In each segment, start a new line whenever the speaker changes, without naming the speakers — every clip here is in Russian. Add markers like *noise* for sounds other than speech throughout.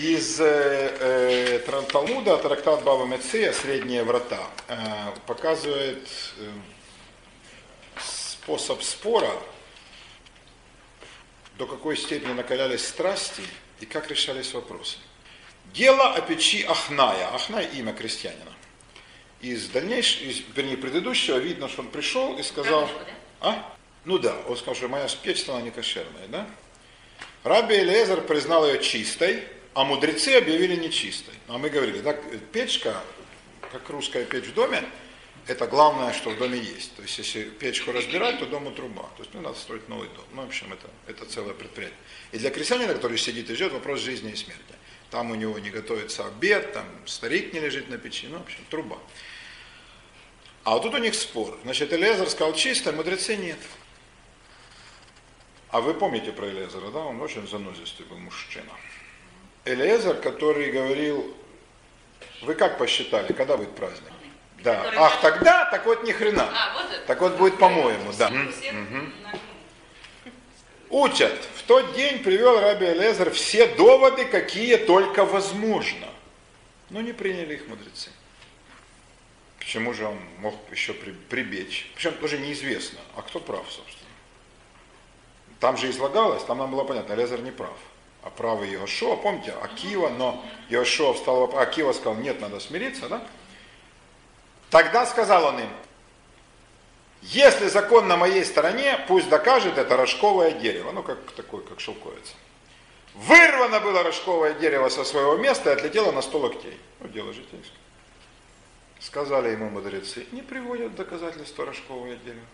Из э, э, Талмуда трактат Баба Мецея «Средние врата» э, показывает э, способ спора, до какой степени накалялись страсти и как решались вопросы. Дело о печи Ахная. Ахная – имя крестьянина. Из дальнейшего, из, вернее, предыдущего видно, что он пришел и сказал... А? Ну да, он сказал, что моя печь стала некошерная, да? Раби Элезер признал ее чистой, а мудрецы объявили нечистой. А мы говорили, так, печка, как русская печь в доме, это главное, что в доме есть. То есть, если печку разбирать, то дому труба. То есть, ну, надо строить новый дом. Ну, в общем, это, это целое предприятие. И для крестьянина, который сидит и ждет, вопрос жизни и смерти. Там у него не готовится обед, там старик не лежит на печи, ну, в общем, труба. А вот тут у них спор. Значит, Элезер сказал чисто, мудрецы нет. А вы помните про Элезера, да? Он очень занозистый был мужчина. Элезер, который говорил, вы как посчитали, когда будет праздник? Да. Который Ах, тогда, так вот ни хрена. А, вот так вот будет по-моему, да. Угу. Учат. В тот день привел Раби Элезер все доводы, какие только возможно. Но не приняли их мудрецы. Почему же он мог еще прибечь? Причем тоже неизвестно, а кто прав, собственно. Там же излагалось, там нам было понятно, Лезер не прав. А правый Иошуа, помните, Акива, но Иошуа встал, Акива сказал, нет, надо смириться, да? Тогда сказал он им, если закон на моей стороне, пусть докажет это рожковое дерево, ну как такое, как шелковица. Вырвано было рожковое дерево со своего места и отлетело на сто локтей. Ну, дело житейское. Сказали ему мудрецы, не приводят доказательства рожковое дерево.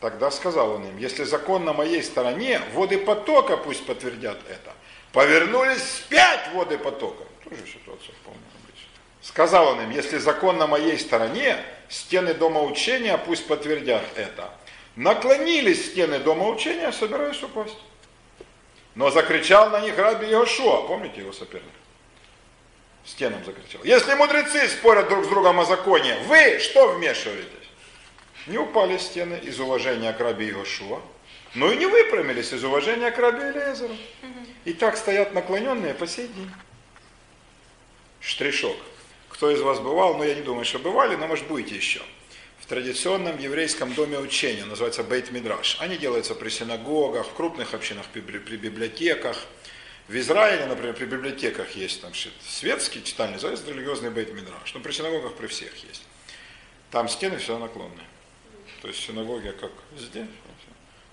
Тогда сказал он им, если закон на моей стороне, воды потока пусть подтвердят это. Повернулись вспять воды потока. Тоже ситуация вполне обычная. Сказал он им, если закон на моей стороне, стены дома учения пусть подтвердят это. Наклонились стены дома учения, собираясь упасть. Но закричал на них раби Иошуа, помните его соперник? Стенам закричал. Если мудрецы спорят друг с другом о законе, вы что вмешиваетесь? Не упали стены из уважения к раби Иошуа, но и не выпрямились из уважения к раби Элезеру. И так стоят наклоненные по сей день. Штришок. Кто из вас бывал, ну я не думаю, что бывали, но может будете еще. В традиционном еврейском доме учения, называется Бейт Мидраш. Они делаются при синагогах, в крупных общинах, при, библиотеках. В Израиле, например, при библиотеках есть там светский читальный, называется религиозный Бейт Мидраш. Но при синагогах при всех есть. Там стены все наклонные. То есть синагоги как здесь.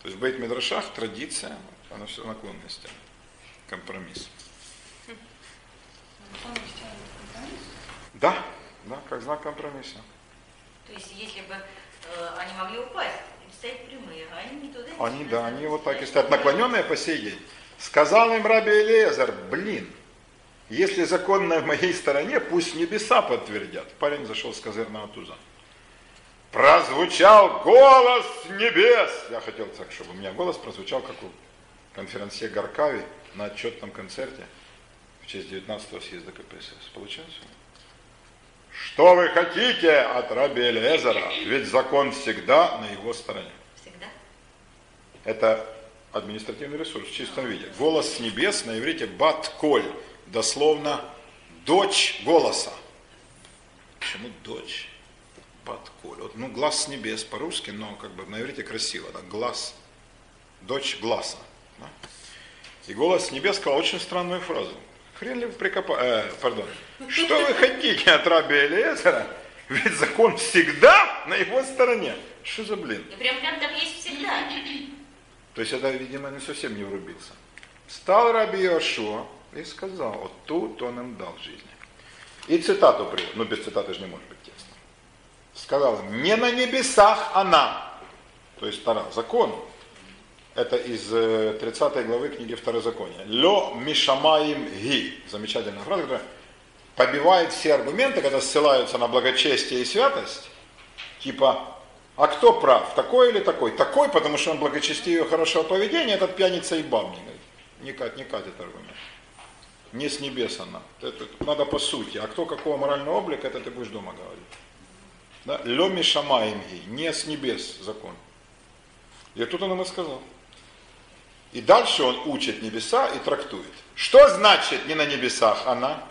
То есть в бейт Медрашах традиция, она все наклонности. Компромисс. Да, да, как знак компромисса.
То есть если бы э, они могли упасть, стоять прямые, а они не туда не
Они, да, они вот так и стоят наклоненные по сей день. Сказал им Раби Элиезер, блин, если закон на моей стороне, пусть небеса подтвердят. Парень зашел с козырного туза прозвучал голос небес. Я хотел так, чтобы у меня голос прозвучал, как у конференции Гаркави на отчетном концерте в честь 19-го съезда КПСС. Получилось? Что вы хотите от раби Элиэзера? Ведь закон всегда на его стороне. Всегда? Это административный ресурс в чистом виде. Голос с небес на иврите бат-коль, дословно дочь голоса. Почему дочь? Подколь. Вот, ну, глаз с небес по-русски, но как бы на иврите красиво, да, глаз, дочь глаза. Да? И голос с небес сказал очень странную фразу. Хрен ли вы прикопали, э, пардон, что вы хотите от раби Элиезера? Ведь закон всегда на его стороне. Что за блин?
И прям там, там есть всегда.
То есть это, видимо, не совсем не врубился. Стал раби Иошуа и сказал, вот тут он им дал жизнь. И цитату привел. Ну, без цитаты же не может быть сказал им, не на небесах она, то есть Тара, закон, это из 30 э, главы книги Второзакония. Лё мишамаим ги. Замечательная фраза, которая побивает все аргументы, когда ссылаются на благочестие и святость. Типа, а кто прав, такой или такой? Такой, потому что он благочестивее хорошего поведения, этот пьяница и бабник. Не катит, не катит аргумент. Не с небес она. Это, надо по сути. А кто какого морального облика, это ты будешь дома говорить. Да? Леми шамаимги, не с небес закон. И тут он ему сказал. И дальше он учит небеса и трактует. Что значит не на небесах она?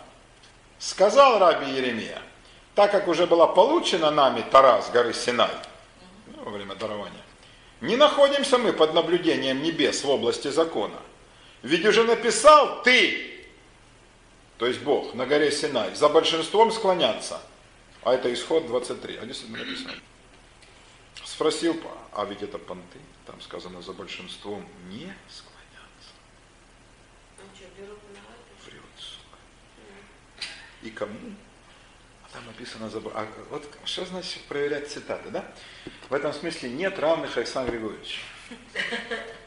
Сказал раби Еремия, так как уже была получена нами Тара с горы Синай, ну, во время дарования, не находимся мы под наблюдением небес в области закона. Ведь уже написал ты, то есть Бог, на горе Синай, за большинством склоняться. А это исход 23. А мы написали. Спросил, а ведь это понты, там сказано за большинством не склоняться. Врет, сука. И кому? А там написано, за... а вот что значит проверять цитаты, да? В этом смысле нет равных Александру Григорьевичу.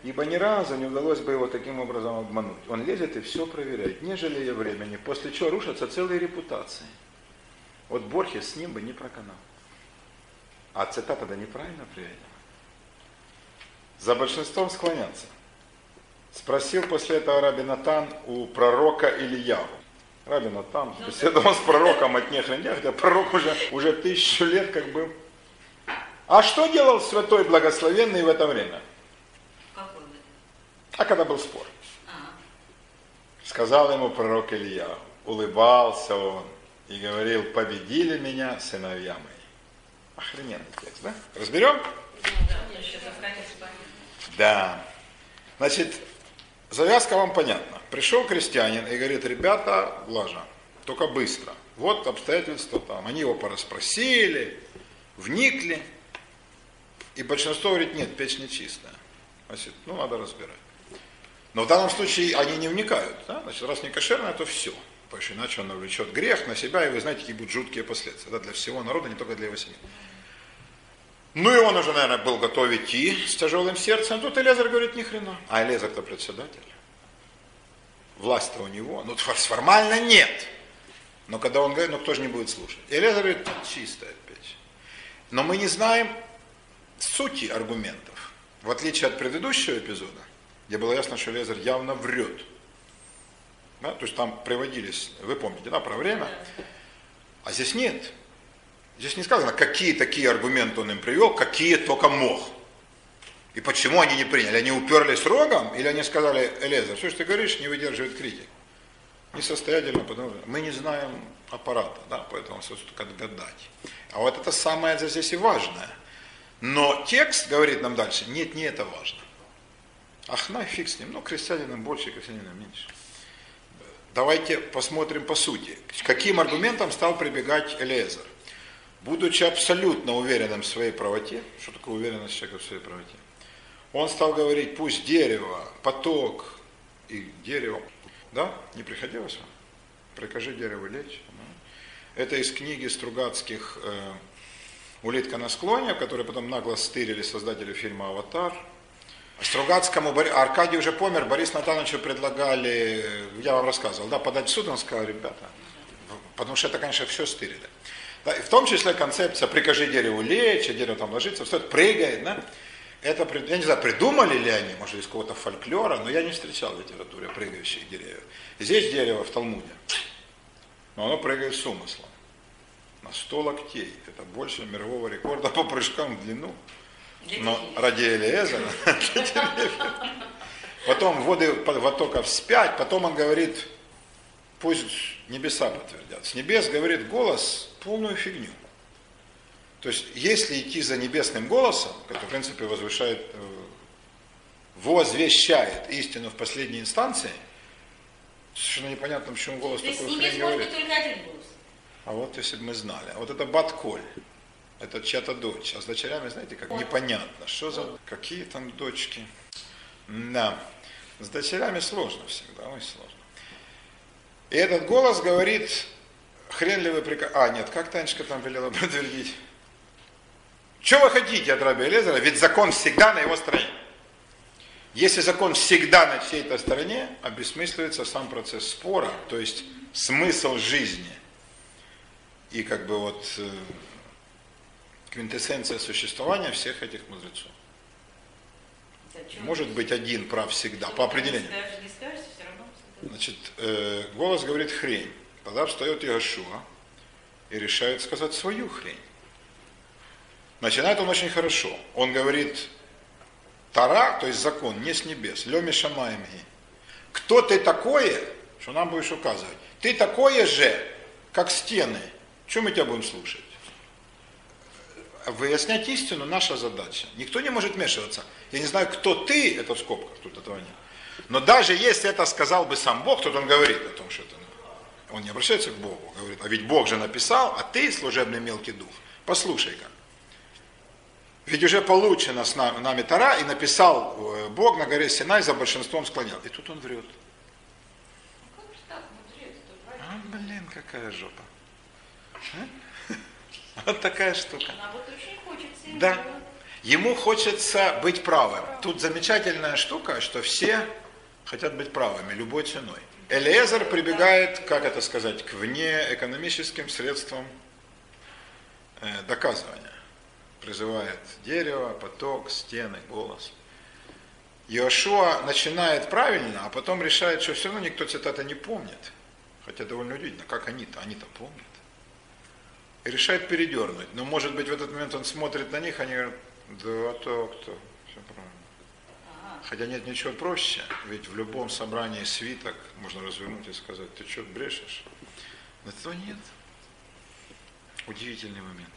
Ибо ни разу не удалось бы его таким образом обмануть. Он лезет и все проверяет, не жалея времени, после чего рушатся целые репутации. Вот Борхес с ним бы не проканал. А цитата-то неправильно приведена. За большинством склоняться. Спросил после этого Раби Натан у пророка Ильяву. Раби Натан беседовал с пророком от Нехрендя, хотя пророк уже, уже тысячу лет как был. А что делал святой благословенный в это время? А когда был спор. Сказал ему пророк Илья, улыбался он и говорил, победили меня сыновья мои. Охрененный текст, да? Разберем?
да.
Значит, завязка вам понятна. Пришел крестьянин и говорит, ребята, лажа, только быстро. Вот обстоятельства там. Они его пораспросили, вникли. И большинство говорит, нет, печь нечистая. Значит, ну надо разбирать. Но в данном случае они не вникают. Да? Значит, раз не кошерное, то все. Потому что иначе он навлечет грех на себя, и вы знаете, какие будут жуткие последствия. Да, для всего народа, не только для его семьи. Ну и он уже, наверное, был готов идти с тяжелым сердцем. Тут Элезар говорит, ни хрена. А Элезар-то председатель. Власть-то у него. Ну, формально нет. Но когда он говорит, ну кто же не будет слушать? Элезар говорит, чистая печь. Но мы не знаем сути аргументов. В отличие от предыдущего эпизода, где было ясно, что Элезар явно врет. Да? То есть там приводились, вы помните, да, про время. А здесь нет. Здесь не сказано, какие такие аргументы он им привел, какие только мог. И почему они не приняли? Они уперлись рогом или они сказали, Элезар, все, что ты говоришь, не выдерживает критик. Несостоятельно, потому что мы не знаем аппарата, да, поэтому все только гадать. А вот это самое здесь и важное. Но текст говорит нам дальше, нет, не это важно. Ах, на фиг с ним, ну, крестьянинам больше, крестьянинам меньше. Давайте посмотрим по сути. Каким аргументам стал прибегать Элиезер? Будучи абсолютно уверенным в своей правоте, что такое уверенность человека в своей правоте, он стал говорить, пусть дерево, поток и дерево, да, не приходилось вам? Прикажи дереву лечь. Да? Это из книги Стругацких э, «Улитка на склоне», которые потом нагло стырили создатели фильма «Аватар», Стругацкому, Аркадий уже помер, Борис Натановичу предлагали, я вам рассказывал, да, подать в суд, он сказал, ребята, потому что это, конечно, все стырили. Да, и в том числе концепция «прикажи дереву лечь», а дерево там ложится, все это прыгает, да. Это, я не знаю, придумали ли они, может, из какого-то фольклора, но я не встречал в литературе прыгающих деревьев. Здесь дерево в Талмуде, но оно прыгает с умыслом. На 100 локтей. Это больше мирового рекорда по прыжкам в длину. Но ради Элиезера. Потом воды потока вспять, потом он говорит, пусть небеса подтвердят. С небес говорит голос полную фигню. То есть, если идти за небесным голосом, который, в принципе, возвышает, возвещает истину в последней инстанции, совершенно непонятно, почему голос
То есть
такой хрень
может
говорит.
быть только один голос.
А вот если бы мы знали. А вот это Батколь. Это чья-то дочь. А с дочерями, знаете, как непонятно. Что за... Какие там дочки? Да. С дочерями сложно всегда, очень сложно. И этот голос говорит, хрен ли вы приказ... А, нет, как Танечка там велела *laughs* подтвердить? Что вы хотите от Раби Элезера? Ведь закон всегда на его стороне. Если закон всегда на чьей-то стороне, обесмысливается сам процесс спора, то есть смысл жизни. И как бы вот э, квинтэссенция существования всех этих мудрецов.
Зачем?
Может быть один прав всегда, по определению.
Не скажешь, не скажешь, все равно. всегда.
Значит, э, голос говорит хрень. Тогда встает Иошуа и решает сказать свою хрень. Начинает он очень хорошо. Он говорит, Тара, то есть закон, не с небес. Леми шамаемги. Кто ты такое, что нам будешь указывать? Ты такое же, как стены. Чем мы тебя будем слушать? Выяснять истину наша задача. Никто не может вмешиваться. Я не знаю, кто ты, это в скобках, тут этого нет. Но даже если это сказал бы сам Бог, то он говорит о том, что это он не обращается к Богу, говорит, а ведь Бог же написал, а ты служебный мелкий дух. Послушай-ка. Ведь уже получено с нами Тара, и написал э, Бог на горе Синай, за большинством склонял. И тут он врет. А, блин, какая жопа. А? Вот такая штука. Да. Ему хочется быть правым. Тут замечательная штука, что все хотят быть правыми любой ценой. Элиезер прибегает, как это сказать, к внеэкономическим средствам э, доказывания. Призывает дерево, поток, стены, голос. Иошуа начинает правильно, а потом решает, что все равно никто цитаты не помнит. Хотя довольно удивительно, как они-то, они-то помнят. И решает передернуть. Но может быть в этот момент он смотрит на них, они говорят, да, то кто, все правильно. Хотя нет ничего проще, ведь в любом собрании свиток можно развернуть и сказать, ты что брешешь? Но этого нет. Удивительный момент.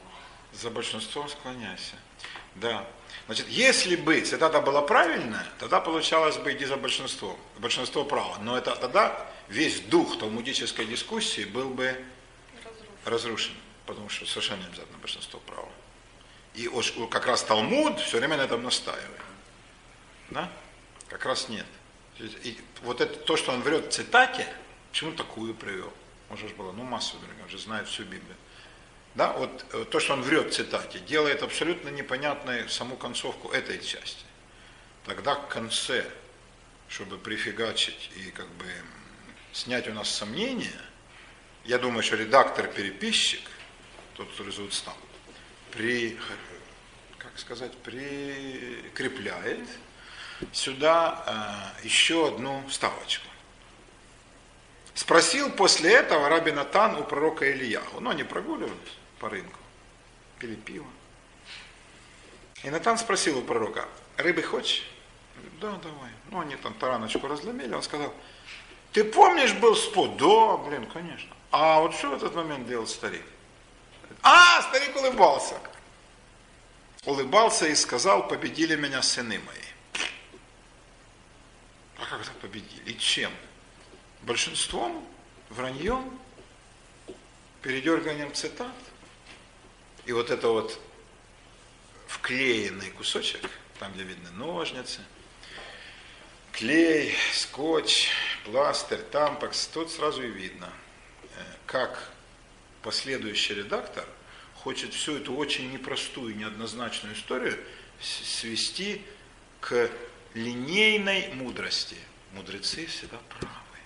За большинством склоняйся. Да. Значит, если бы цитата была правильная, тогда получалось бы иди за большинством. Большинство право. Но это тогда весь дух талмудической дискуссии был бы разрушен. Потому что совершенно не обязательно большинство права. И уж как раз Талмуд все время на этом настаивает. Да? Как раз нет. И вот это то, что он врет в цитате, почему такую привел? Может было, ну массу других, он же знает всю Библию. Да, вот э, то, что он врет в цитате, делает абсолютно непонятной саму концовку этой части. Тогда к конце, чтобы прифигачить и как бы снять у нас сомнения, я думаю, что редактор-переписчик, тот, который зовут Стан, при, как сказать, прикрепляет сюда э, еще одну вставочку. Спросил после этого Раби Натан у пророка Ильяху. Ну, они прогуливались по рынку, пили пиво. И Натан спросил у пророка, рыбы хочешь? Да, давай. Ну, они там тараночку разломили. Он сказал, ты помнишь, был спор? Да, блин, конечно. А вот что в этот момент делал старик? А, старик улыбался. Улыбался и сказал, победили меня сыны мои. А как это победили? Чем? Большинством? Враньем? Передерганием цитат? И вот это вот вклеенный кусочек, там, где видны ножницы, клей, скотч, пластырь, тампакс, тут сразу и видно, как последующий редактор хочет всю эту очень непростую, неоднозначную историю свести к линейной мудрости. Мудрецы всегда правы.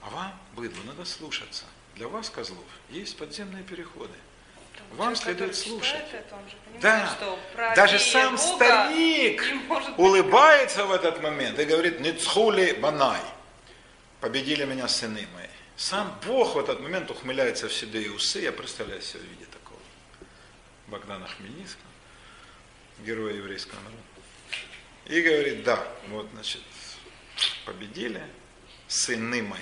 А вам, быдло, надо слушаться. Для вас, козлов, есть подземные переходы. Вам следует слушать.
Это, он же понимает,
Да,
что
даже сам
Бога
старик
может быть.
улыбается в этот момент и говорит, «Ницхули банай, победили меня сыны мои». Сам Бог в этот момент ухмыляется в седые усы, я представляю себе в виде такого Богдана Хмельницкого, героя еврейского народа. И говорит, да, вот, значит, победили сыны мои.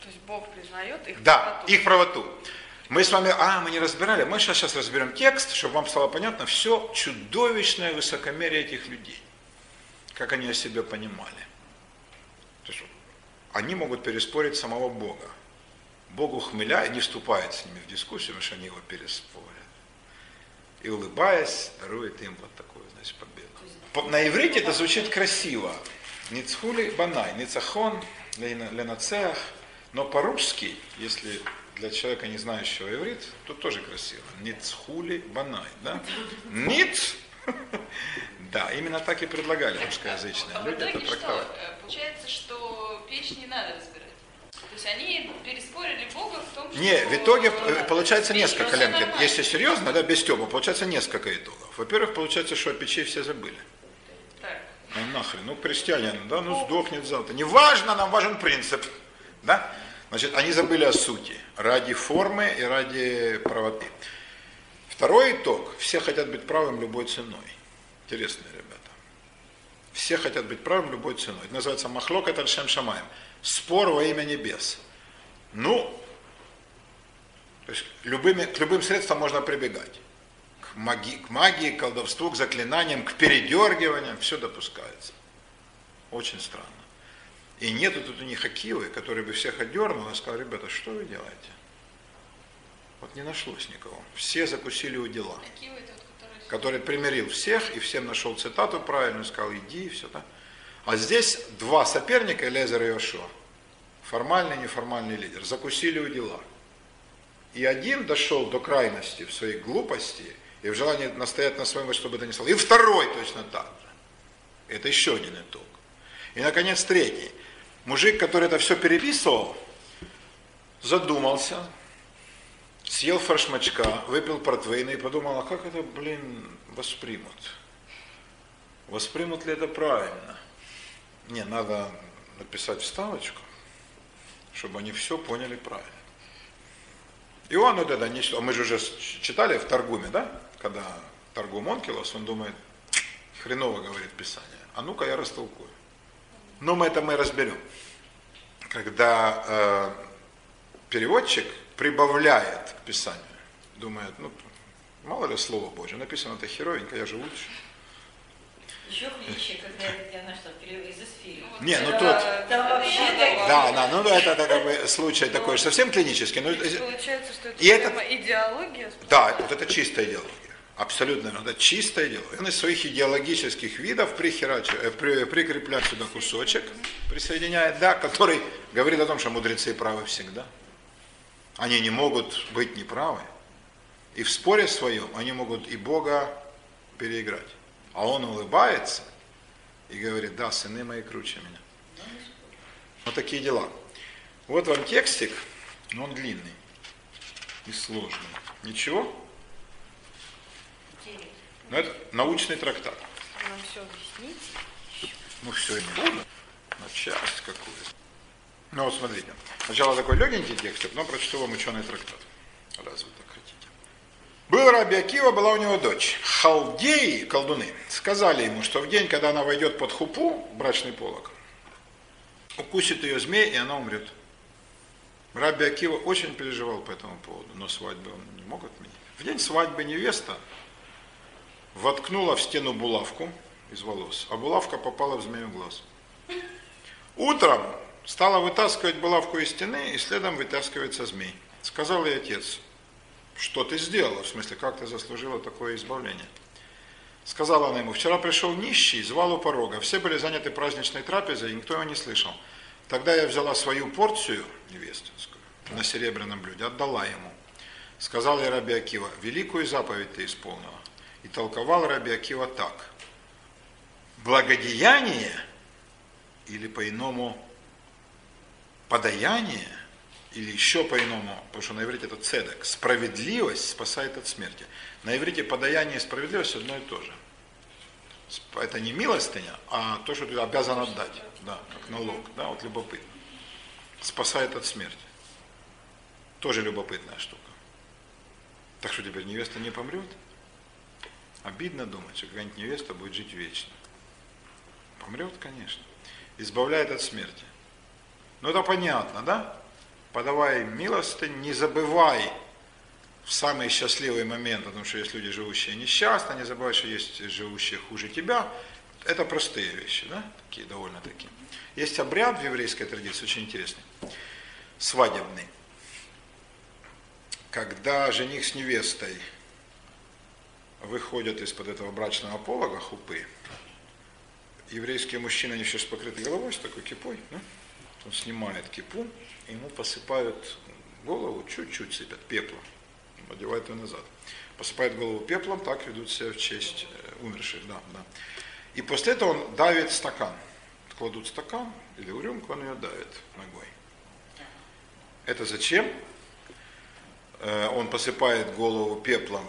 То есть Бог признает их
Да,
правоту.
их правоту. Мы с вами, а, мы не разбирали, мы сейчас, сейчас разберем текст, чтобы вам стало понятно все чудовищное высокомерие этих людей, как они о себе понимали. Они могут переспорить самого Бога. Бог ухмыляя, не вступает с ними в дискуссию, потому что они его переспорят. И улыбаясь, дарует им вот такую, значит, победу. По- На иврите это звучит красиво. Ницхули банай, ницахон, ленацеах. Но по-русски, если для человека, не знающего иврит, то тоже красиво. Ницхули банай, да? Ниц, *laughs* да, именно так и предлагали русскоязычные
А в
люди это
итоге что?
трактовать.
Э, Получается, что печь не надо разбирать. То есть они переспорили Бога в том, что...
Не, в итоге э, получается несколько,
всё
Ленки.
нормально.
Если серьезно, да, без Стёба, получается несколько итогов. Во-первых, получается, что о печи все забыли.
Так.
Ну нахрен, ну крестьянин, да, ну сдохнет завтра. Не важно, нам важен принцип. Да? Значит, они забыли о сути. Ради формы и ради правоты. Второй итог. Все хотят быть правым любой ценой. Интересные ребята. Все хотят быть правым любой ценой. Это называется махлок это шем шамаем. Спор во имя небес. Ну, то есть любыми, к любым средствам можно прибегать. К магии, к магии, к колдовству, к заклинаниям, к передергиваниям, все допускается. Очень странно. И нету тут у них Акивы, который бы всех отдернул и сказал, ребята, что вы делаете? Вот не нашлось никого. Все закусили у дела.
Акива это который...
Примирил всех и всем нашел цитату правильную, сказал, иди и все. Да? А здесь два соперника, Элезер и Йошуа, формальный и неформальный лидер, закусили у дела. И один дошел до крайности в своей глупости и в желании настоять на своем, чтобы это не стало. И второй точно так же. Это еще один итог. И, наконец, третий. Мужик, который это все переписывал, задумался, съел фаршмачка, выпил портвейна и подумал, а как это, блин, воспримут? Воспримут ли это правильно? Не, надо написать вставочку, чтобы они все поняли правильно. И он вот это нечто, мы же уже читали в Торгуме, да? Когда Торгум Онкилос, он думает, хреново говорит Писание. А ну-ка я растолкую. Но мы это мы разберем. Когда э, переводчик прибавляет к Писанию, думает, ну, мало ли Слово Божье, написано это херовенько, я же лучше.
Еще хлеще, когда я нашла из эсфири.
Не, ну
Да,
тут,
Там вообще
да, да, ну это, это как бы случай такой совсем клинический. Но,
Получается, что это
И это-
идеология.
да, вот это чистая идеология. Абсолютно, это чистая идеология. Он из своих идеологических видов прихерачивает, э, при- прикрепляет сюда кусочек, присоединяет, да, который говорит о том, что мудрецы правы всегда. Они не могут быть неправы. И в споре своем они могут и Бога переиграть. А он улыбается и говорит, да, сыны мои круче меня. Вот такие дела. Вот вам текстик, но он длинный и сложный. Ничего? Но это научный трактат.
Нам все объяснить.
Ну все, не буду. На часть какую-то. Ну вот смотрите. Сначала такой легенький текст, потом прочту вам ученый трактат. Раз вы так хотите. Был Раби Акива, была у него дочь. Халдеи, колдуны, сказали ему, что в день, когда она войдет под хупу, брачный полог, укусит ее змей, и она умрет. Раби Акива очень переживал по этому поводу, но свадьбы он не мог отменить. В день свадьбы невеста воткнула в стену булавку из волос, а булавка попала в змею глаз. Утром стала вытаскивать булавку из стены, и следом вытаскивается змей. Сказал ей отец, что ты сделала, в смысле, как ты заслужила такое избавление. Сказала она ему, вчера пришел нищий, звал у порога, все были заняты праздничной трапезой, и никто его не слышал. Тогда я взяла свою порцию невестинскую на серебряном блюде, отдала ему. Сказал ей Раби Акива, великую заповедь ты исполнила. И толковал Раби Акива так. Благодеяние или по-иному подаяние, или еще по-иному, потому что на иврите это цедек, справедливость спасает от смерти. На иврите подаяние и справедливость одно и то же. Это не милостыня, а то, что ты обязан отдать, да, как налог, да, вот любопытно. Спасает от смерти. Тоже любопытная штука. Так что теперь невеста не помрет? Обидно думать, что какая-нибудь невеста будет жить вечно. Помрет, конечно. Избавляет от смерти. Ну это понятно, да? Подавай милостынь, не забывай в самый счастливый момент, потому что есть люди, живущие несчастно, не забывай, что есть живущие хуже тебя. Это простые вещи, да? Такие довольно такие. Есть обряд в еврейской традиции, очень интересный, свадебный. Когда жених с невестой выходят из-под этого брачного полога, хупы, еврейские мужчины, они сейчас покрыты головой с такой кипой, да? Он снимает кипу, ему посыпают голову, чуть-чуть сыпят пеплом, одевают ее назад. Посыпают голову пеплом, так ведут себя в честь э, умерших, да, да. И после этого он давит стакан. Кладут стакан или в рюмку, он ее давит ногой. Это зачем? Э, Он посыпает голову пеплом,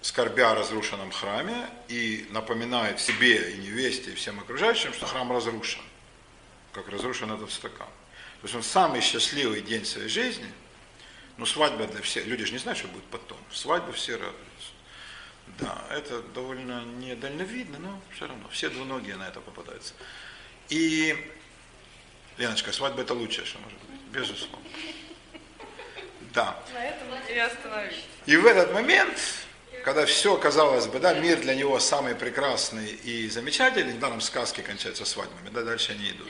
скорбя о разрушенном храме, и напоминает себе и невесте, и всем окружающим, что храм разрушен, как разрушен этот стакан. То есть он самый счастливый день своей жизни, ну свадьба для всех, люди же не знают, что будет потом, свадьбу все радуются. Да, это довольно недальновидно, но все равно. Все двуногие на это попадаются. И, Леночка, свадьба это лучшее, что может быть, безусловно. Да.
На этом и остановиться.
И в этот момент, когда все, казалось бы, да, мир для него самый прекрасный и замечательный, недаром сказки кончаются свадьбами, да, дальше они идут.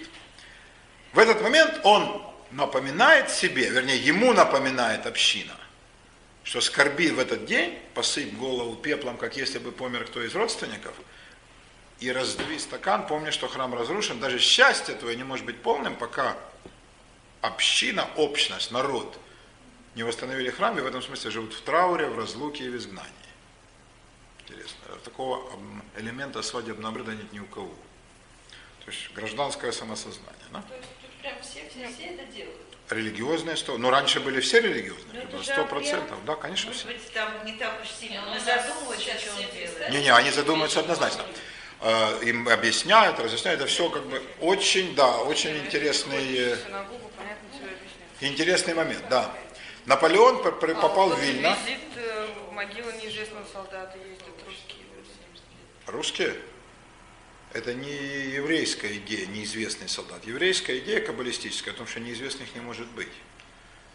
В этот момент он напоминает себе, вернее, ему напоминает община, что скорби в этот день, посыпь голову пеплом, как если бы помер кто из родственников, и раздви стакан, помни, что храм разрушен, даже счастье твое не может быть полным, пока община, общность, народ не восстановили храм, и в этом смысле живут в трауре, в разлуке и в изгнании. Интересно. Такого элемента свадебного обряда нет ни у кого. То есть гражданское самосознание. Да?
Прям все, все, все это делают.
Религиозные сто. Ну, раньше были все религиозные,
Ну, же
сто процентов. Да, конечно,
Может
все.
быть, там не так уж сильно
Ну, нас
задумываются,
все
делает.
представляют.
Не-не, они задумываются однозначно. Э, Им объясняют, разъясняют. Это все как бы очень, да, очень интересный, э, интересный момент, да. Наполеон п- попал
а
в Вильно.
Визит э, в могилу неизвестного солдата ездят русские.
Русские? Это не еврейская идея, неизвестный солдат. Еврейская идея каббалистическая, о том, что неизвестных не может быть.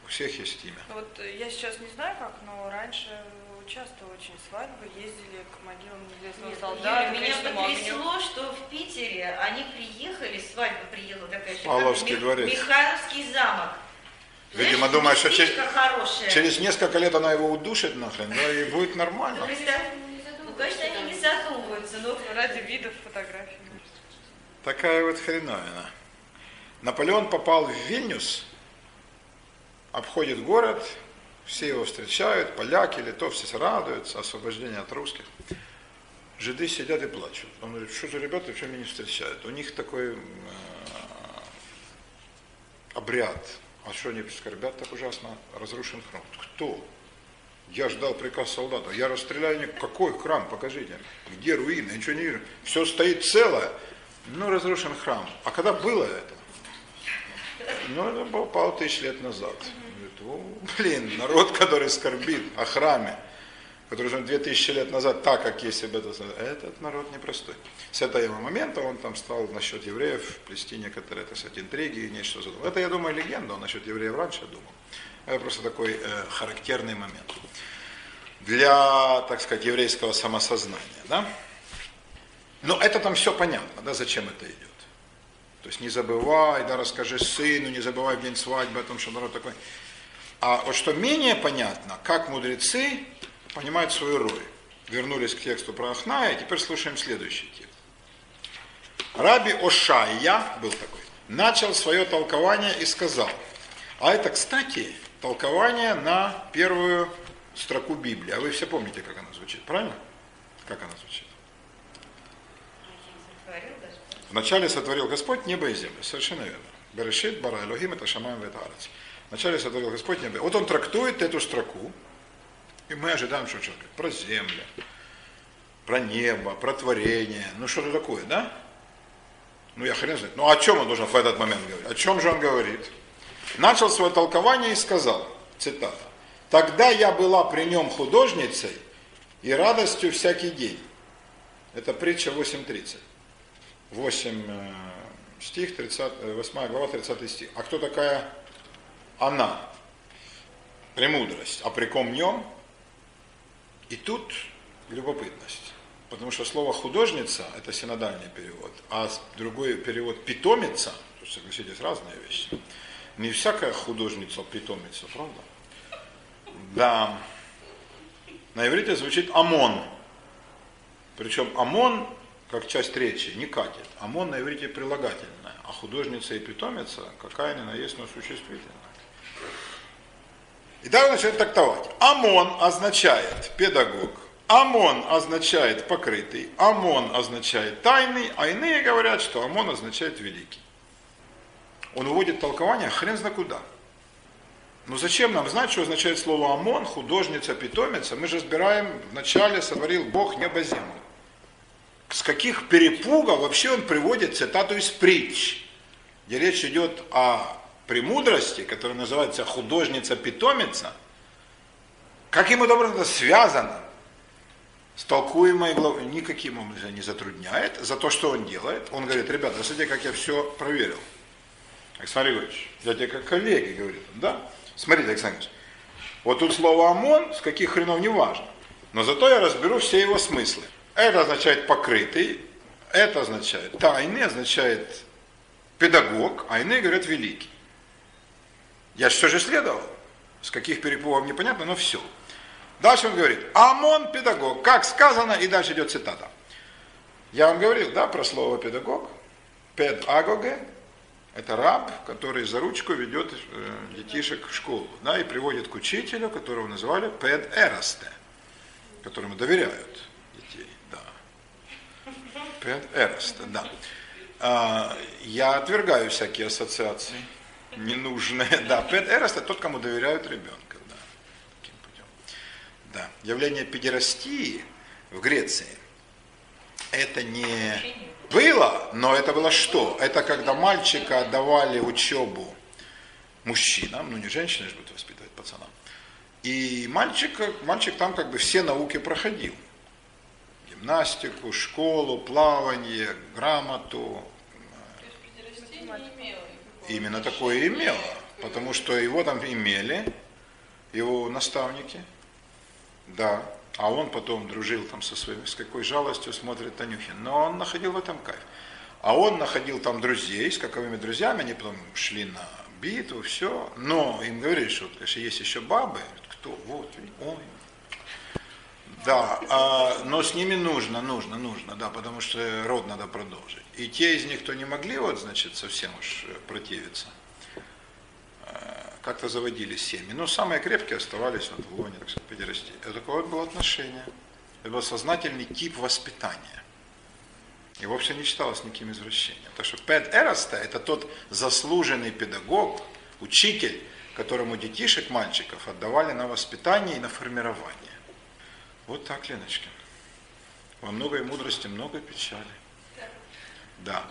У всех есть имя.
Ну Вот э, я сейчас не знаю как, но раньше часто очень свадьбы ездили к могилам неизвестного солдата.
Юля, меня потрясло, что в Питере они приехали, свадьба приехала такая
Павловский
как
дворец.
Михайловский замок.
Видимо, думаю, что через, через несколько лет она его удушит нахрен, да, и будет нормально.
Ну, представь, ну, конечно, они не задумываются, но
Ради видов фотографий.
Такая вот хреновина. Наполеон попал в Вильнюс, обходит город, все его встречают, поляки, литовцы радуются, освобождение от русских. Жиды сидят и плачут. Он говорит, что за ребята, почему меня не встречают? У них такой э, обряд. А что они скорбят так ужасно? Разрушен храм. Кто? Я ждал приказ солдата. Я расстреляю. Какой храм? Покажите. Где руины? Я ничего не вижу. Все стоит целое. Ну, разрушен храм. А когда было это? Ну, это было пару тысяч лет назад. Говорит, «О, блин, народ, который скорбит о храме, который уже две тысячи лет назад, так, как если бы это... Этот народ непростой. С этого момента он там стал насчет евреев плести некоторые, так сказать, интриги и нечто задумал. Это, я думаю, легенда, он насчет евреев раньше думал. Это просто такой э, характерный момент для, так сказать, еврейского самосознания. Да? Но это там все понятно, да, зачем это идет. То есть не забывай, да, расскажи сыну, не забывай в день свадьбы о том, что народ такой. А вот что менее понятно, как мудрецы понимают свою роль. Вернулись к тексту про Ахная, теперь слушаем следующий текст. Раби Ошайя, был такой, начал свое толкование и сказал, а это, кстати, толкование на первую строку Библии. А вы все помните, как она звучит, правильно? Как она звучит? Вначале сотворил Господь небо и землю. Совершенно верно. Берешит, бара Элохим, это шамаем ветарец. Вначале сотворил Господь небо. Вот он трактует эту строку, и мы ожидаем, что что про землю, про небо, про творение, ну что-то такое, да? Ну я хрен знает. Ну о чем он должен в этот момент говорить? О чем же он говорит? Начал свое толкование и сказал, цитата, «Тогда я была при нем художницей и радостью всякий день». Это притча 8.30. 8 э, стих, 30, э, 8 глава, 30 стих. А кто такая она? Премудрость. А при ком нем? И тут любопытность. Потому что слово художница – это синодальный перевод, а другой перевод питомица, то есть, согласитесь, разные вещи. Не всякая художница питомица, правда? Да. На иврите звучит ОМОН. Причем ОМОН, как часть речи, не катит. ОМОН на иврите прилагательное, а художница и питомица какая ни на есть, но существительная. И он начинает трактовать. ОМОН означает педагог, ОМОН означает покрытый, ОМОН означает тайный, а иные говорят, что ОМОН означает великий. Он уводит толкование хрен знает куда. Но зачем нам знать, что означает слово ОМОН, художница, питомица? Мы же разбираем, вначале сотворил Бог небо землю. С каких перепугов вообще он приводит цитату из притч, где речь идет о премудрости, которая называется художница-питомица, как ему добро это связано с толкуемой главой никаким образом не затрудняет за то, что он делает. Он говорит, ребята, смотрите, как я все проверил. Александр Григорьевич, я тебе как коллеги, говорит да? Смотрите, Александр Григорьевич, вот тут слово ОМОН, с каких хренов не важно. Но зато я разберу все его смыслы. Это означает покрытый, это означает тайный, означает педагог, а иные говорят великий. Я все же следовал. С каких перепугов непонятно, но все. Дальше он говорит, ОМОН педагог, как сказано, и дальше идет цитата. Я вам говорил, да, про слово педагог. Педагоге – это раб, который за ручку ведет э, детишек в школу, да, и приводит к учителю, которого называли педэросте, которому доверяют детей, да. Педэросте, да. А, я отвергаю всякие ассоциации ненужные. *laughs* Да, педэрост – это тот, кому доверяют ребенка. Да, таким путем. Да. Явление педерастии в Греции – это не было, но это было что? Это когда мальчика отдавали учебу мужчинам, ну не женщины же будут воспитывать пацанам. И мальчик, мальчик там как бы все науки проходил. Гимнастику, школу, плавание, грамоту. Именно такое имело. Потому что его там имели, его наставники. Да. А он потом дружил там со своими, с какой жалостью смотрит Танюхин. Но он находил в этом кайф. А он находил там друзей, с каковыми друзьями, они потом шли на битву, все. Но им говорили, что, конечно, есть еще бабы. Кто? Вот, ой. Да, а, но с ними нужно, нужно, нужно, да, потому что род надо продолжить. И те из них, кто не могли, вот, значит, совсем уж противиться, как-то заводили семьи. Но самые крепкие оставались вот в лоне, так сказать, педерастии. Это такое было отношение. Это был сознательный тип воспитания. И вовсе не считалось никаким извращением. Потому что пед эроста – это тот заслуженный педагог, учитель, которому детишек, мальчиков отдавали на воспитание и на формирование. Вот так, Леночка. Во многой мудрости, много печали. Да.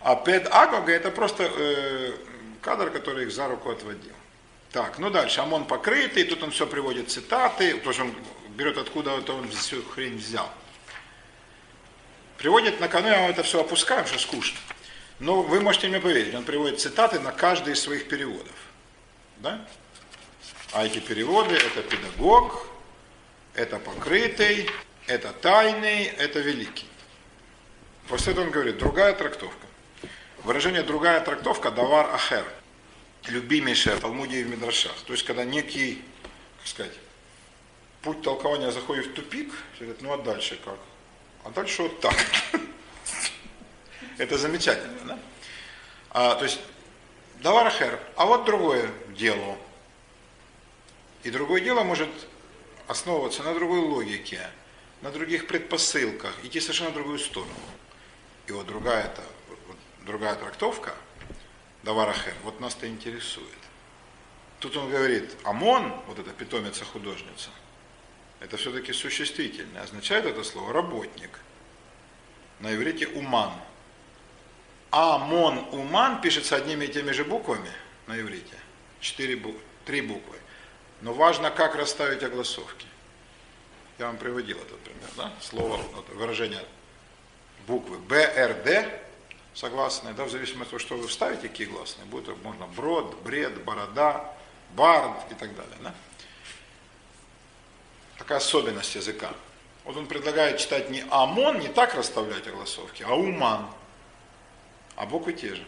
А педагога – это просто э, кадр, который их за руку отводил. Так, ну дальше, ОМОН покрытый, тут он все приводит цитаты, потому что он берет откуда это он всю хрень взял. Приводит на кону, я вам это все опускаю, что скучно. Но вы можете мне поверить, он приводит цитаты на каждый из своих переводов. Да? А эти переводы это педагог, это покрытый, это тайный, это великий. После этого он говорит, другая трактовка. Выражение другая трактовка давар ахер – любимейшая в Талмуде и в Мидрашах. То есть, когда некий, как сказать, путь толкования заходит в тупик, говорят, ну а дальше как? А дальше вот так. Это замечательно, да? А, то есть, даварахер, а вот другое дело. И другое дело может основываться на другой логике, на других предпосылках, идти совершенно в другую сторону. И вот другая, вот другая трактовка – Даварахер, вот нас-то интересует. Тут он говорит, ОМОН, вот эта питомица-художница, это все-таки существительное. Означает это слово работник. На иврите уман. Амон уман пишется одними и теми же буквами на иврите. Четыре буквы, три буквы. Но важно, как расставить огласовки. Я вам приводил этот пример, да? Слово, выражение буквы БРД согласные, да, в зависимости от того, что вы вставите, какие гласные, будет можно брод, бред, борода, бард и так далее. Да? Такая особенность языка. Вот он предлагает читать не ОМОН, не так расставлять огласовки, а УМАН. А буквы те же.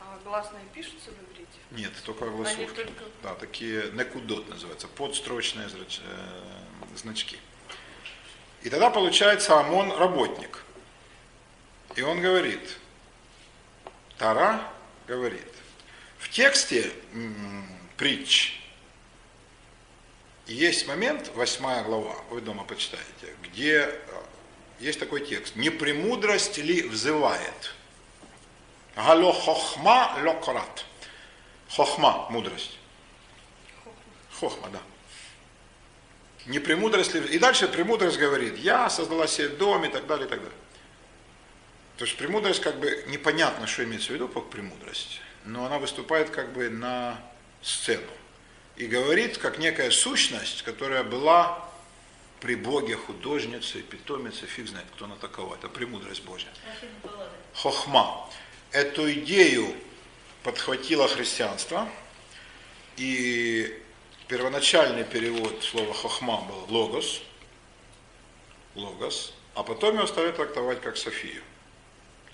А гласные пишутся в иврите?
Нет, только огласовки. Только... Да, такие некудот называются, подстрочные э, значки. И тогда получается ОМОН работник – и он говорит, Тара говорит, в тексте притч есть момент, восьмая глава, вы дома почитаете, где э, есть такой текст. Не премудрость ли взывает? Гало хохма лократ. Хохма, мудрость. Хохма, да. Не премудрость ли... И дальше премудрость говорит, я создала себе дом и так далее, и так далее. То есть премудрость как бы непонятно, что имеется в виду под премудрость, но она выступает как бы на сцену и говорит как некая сущность, которая была при Боге художница и питомица, фиг знает, кто она такова, это премудрость Божья. Хохма. Эту идею подхватило христианство, и первоначальный перевод слова хохма был логос, логос, а потом его стали трактовать как Софию.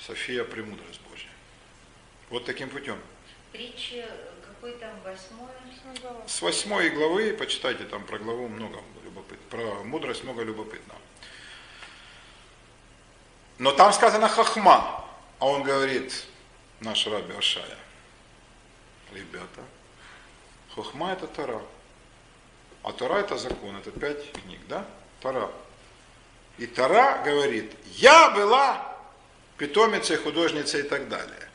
София – премудрость Божья. Вот таким путем.
Притча, э, какой там, восьмой?
С восьмой главы, почитайте там про главу много любопытного, про мудрость много любопытного. Но там сказано хахма, а он говорит, наш раби Ашая, ребята, хохма это Тара, а Тара это закон, это пять книг, да? Тара. И Тара говорит, я была питомицей, художницей и так далее.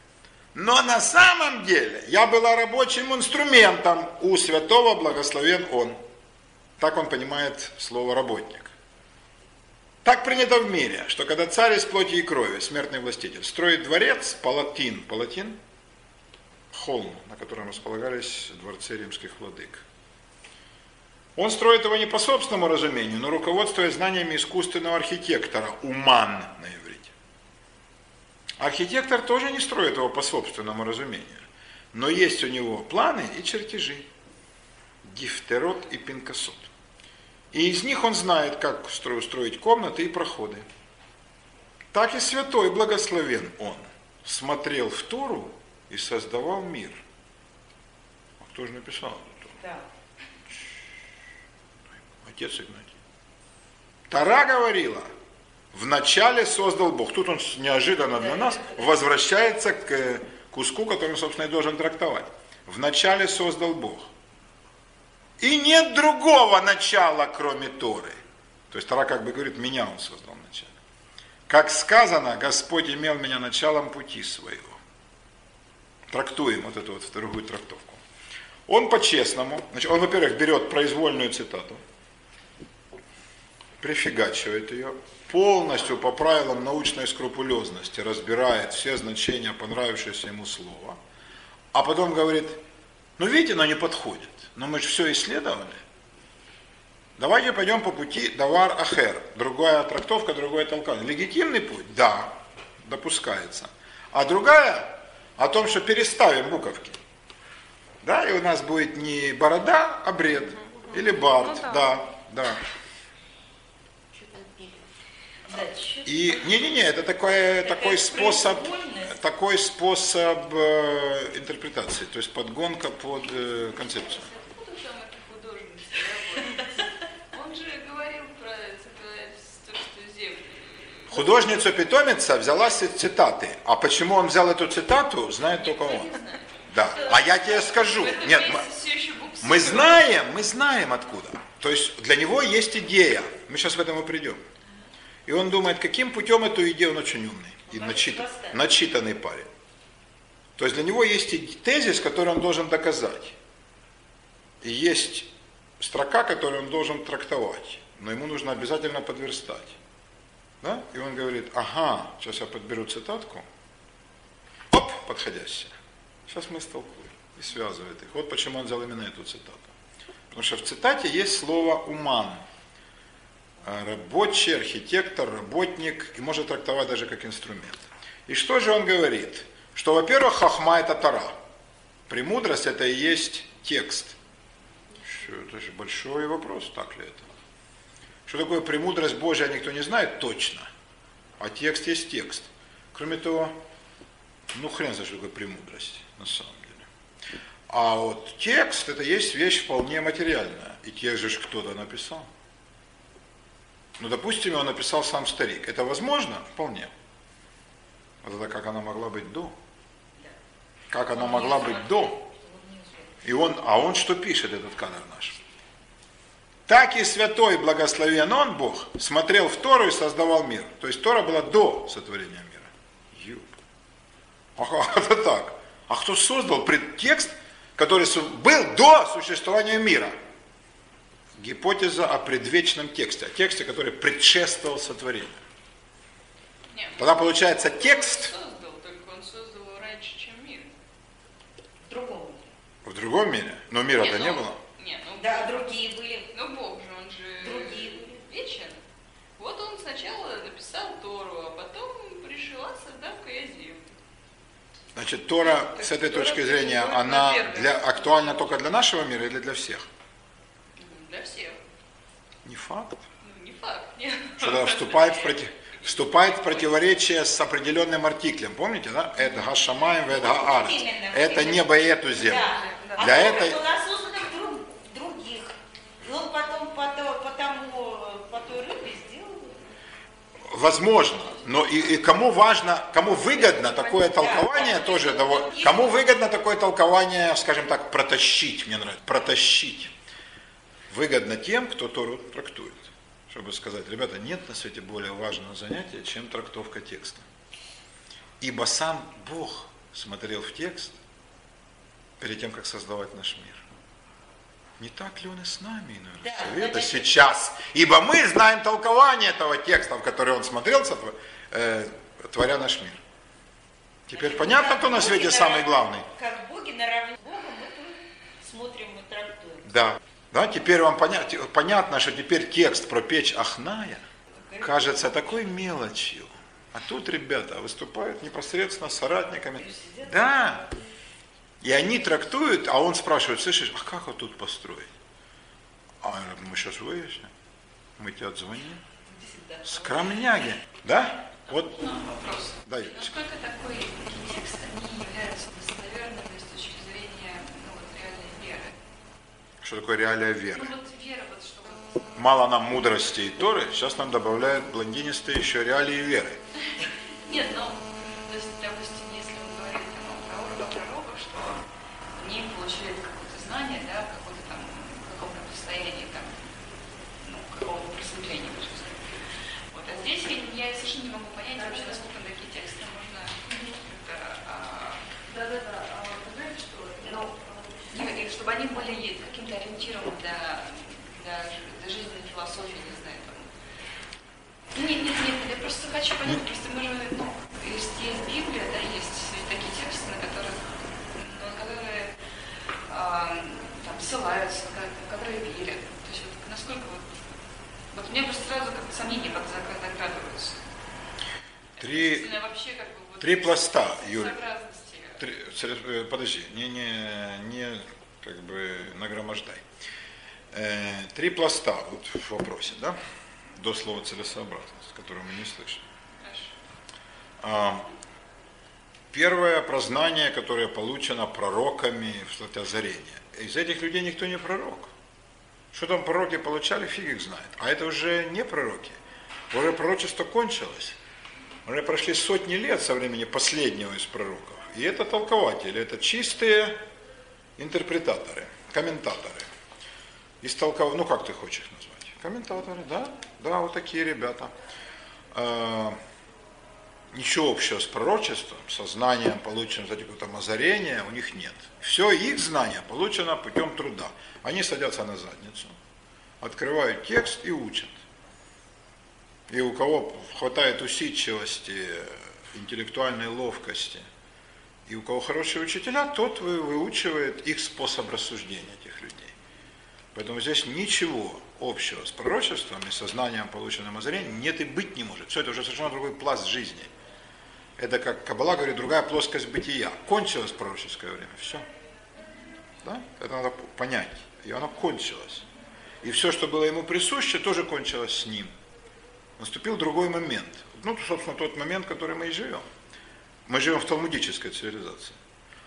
Но на самом деле я была рабочим инструментом у святого благословен он. Так он понимает слово работник. Так принято в мире, что когда царь из плоти и крови, смертный властитель, строит дворец, палатин, палатин, холм, на котором располагались дворцы римских владык. Он строит его не по собственному разумению, но руководствуясь знаниями искусственного архитектора, уман на. Архитектор тоже не строит его по собственному разумению, но есть у него планы и чертежи, дифтерот и пинкасот. И из них он знает, как устроить комнаты и проходы. Так и святой благословен он смотрел в Тору и создавал мир. А кто же написал эту Тору?
Да.
Отец Игнатий. Тара говорила, вначале создал Бог. Тут он неожиданно для нас возвращается к куску, который он, собственно, и должен трактовать. Вначале создал Бог. И нет другого начала, кроме Торы. То есть Тара как бы говорит, меня он создал вначале. Как сказано, Господь имел меня началом пути своего. Трактуем вот эту вот другую трактовку. Он по-честному, значит, он, во-первых, берет произвольную цитату, прифигачивает ее, полностью по правилам научной скрупулезности разбирает все значения понравившегося ему слова, а потом говорит, ну видите, оно не подходит, но мы же все исследовали. Давайте пойдем по пути давар ахер, другая трактовка, другое толкование. Легитимный путь? Да, допускается. А другая о том, что переставим буковки. Да, и у нас будет не борода, а бред. Или бард,
Ну да.
да, да.
Что-то пили. Да, чё-
И не-не-не, это такой, такой способ, такой способ э, интерпретации, то есть подгонка под э, концепцию.
Эта художница землю.
Художница-питомица взяла цитаты. А почему он взял эту цитату, знает только он. Да. А я тебе скажу. Нет, мы, мы знаем, мы знаем откуда. То есть для него есть идея. Мы сейчас в этом и придем. И он думает, каким путем эту идею, он очень умный и начитан, начитанный парень. То есть для него есть и тезис, который он должен доказать. И есть строка, которую он должен трактовать. Но ему нужно обязательно подверстать. Да? И он говорит, ага, сейчас я подберу цитатку. Оп, подходящая. Сейчас мы столкуем. И связывает их. Вот почему он взял именно эту цитату. Потому что в цитате есть слово «уман». А, Рабочий, архитектор, работник, может трактовать даже как инструмент. И что же он говорит? Что, во-первых, хахма – это тара. Премудрость – это и есть текст. Это же большой вопрос, так ли это? Что такое премудрость Божья, никто не знает точно. А текст есть текст. Кроме того, ну хрен знает, что такое премудрость на самом деле. А вот текст это есть вещь вполне материальная. И текст же кто-то написал. Ну, допустим, его написал сам старик. Это возможно? Вполне. А тогда как она могла быть до? Как она
Он
могла быть до? И он, а он что пишет, этот кадр наш? Так и святой благословен он, Бог, смотрел в Тору и создавал мир. То есть Тора была до сотворения мира. Юб. Ага, *laughs* это так. А кто создал пред- текст, который был до существования мира? Гипотеза о предвечном тексте, о тексте, который предшествовал сотворению.
Нет,
Тогда получается
он
текст
создал, только он создал его раньше, чем мир.
В другом мире.
в другом мире, но мира-то не
ну,
было.
Нет, ну,
Да, другие были.
ну Бог же, он же
Другие были.
вечный. сначала написал Тору, а потом решила, создав-ка я землю.
Значит, Тора
Так
с этой
Тора
точки зрения, она для, актуальна только для нашего мира или для всех?
Для всех.
Не факт.
Ну, не факт, нет.
Что вступает в, проти- вступает в противоречие с определенным артиклем. Помните, да? Это гашамаем, это.
Именно,
Это небо и эту землю.
Да.
Да.
Для
а
этой-
была создана в друг- других. И он потом по, по тому, по той рыбе сделал.
Возможно, но и, и кому важно, кому выгодно такое толкование тоже довольно, кому выгодно такое толкование, скажем так, протащить, мне нравится, протащить. Выгодно тем, кто Тору трактует. Чтобы сказать, ребята, нет на свете более важного занятия, чем трактовка текста. Ибо сам Бог смотрел в текст перед тем, как создавать наш мир. Не так ли он и с нами, иной
Да,
совета
значит-
сейчас? Ибо мы знаем толкование этого текста, в который он смотрел, э, творя наш мир. Теперь
Значит,
понятно, кто на свете
нарав-
самый главный?
Как боги наравне с Богом, мы смотрим и трактуем.
Да. Да, теперь вам понятно, понятно, что теперь текст про печь Ахная кажется такой мелочью. А тут ребята выступают непосредственно с соратниками. Да. И они трактуют, а он спрашивает, слышишь, а как вот тут построить? А мы сейчас выясним. Мы тебе отзвоним. Скромняги. Да? Вот,
Вопрос.
дай.
Насколько такой текст не является достоверными с точки зрения ну, вот, реальной веры?
Что такое реалия веры?
Ну вот вера, вот что вот,
Мало нам мудрости и Торы, сейчас нам добавляют блондинистые еще реалии веры. *laughs*
Нет, ну, то есть, допустим, если мы говорим там, о пророках, пророках, что они получили какое-то знание, да, какое-то там, в каком-то состоянии, там, ну, какого-то просветления, можно сказать. Вот, а здесь я, я совершенно не могу понять вообще, насколько такие тексты можно как-то,
Да-да-да, а вы знаете, что ну,
и- и чтобы они были каким-то ориентиром для, для, жи- для жизненной философии, не знаю, там. Нет, нет, нет, я просто хочу понять, просто мы же, ну, есть, есть Библия, да, есть такие тексты, на которых, ну, на которые а, там ссылаются, на ко- на которые верят. То есть вот насколько вот, вот у меня просто сразу как сомнения под закрадываются.
Три,
Относительно вообще как бы вот
три пласта, Юль.
сообразности.
Три- э, подожди, не, не, не как бы нагромождай. Э, три пласта вот в вопросе, да? До слова целесообразность, которую мы не слышим. А, Первое прознание, которое получено пророками в слоте озарения. Из этих людей никто не пророк. Что там пророки получали, фиг их знает. А это уже не пророки. Уже пророчество кончилось. Уже прошли сотни лет со времени последнего из пророков. И это толкователи, это чистые интерпретаторы, комментаторы. Истолков... Ну, как ты хочешь назвать? Комментаторы, да? Да, вот такие ребята. А, Ничего общего с пророчеством, со знанием, полученным за там озарения, у них нет. Все их знание получено путем труда. Они садятся на задницу, открывают текст и учат. И у кого хватает усидчивости, интеллектуальной ловкости, и у кого хорошие учителя, тот вы- выучивает их способ рассуждения этих людей. Поэтому здесь ничего общего с пророчеством и со знанием, полученным озарением, нет и быть не может. Все это уже совершенно другой пласт жизни. Это, как Кабала говорит, другая плоскость бытия. Кончилось пророческое время, все. Да? Это надо понять. И оно кончилось. И все, что было ему присуще, тоже кончилось с ним. Наступил другой момент. Ну, собственно, тот момент, который мы и живем. Мы живем в талмудической цивилизации.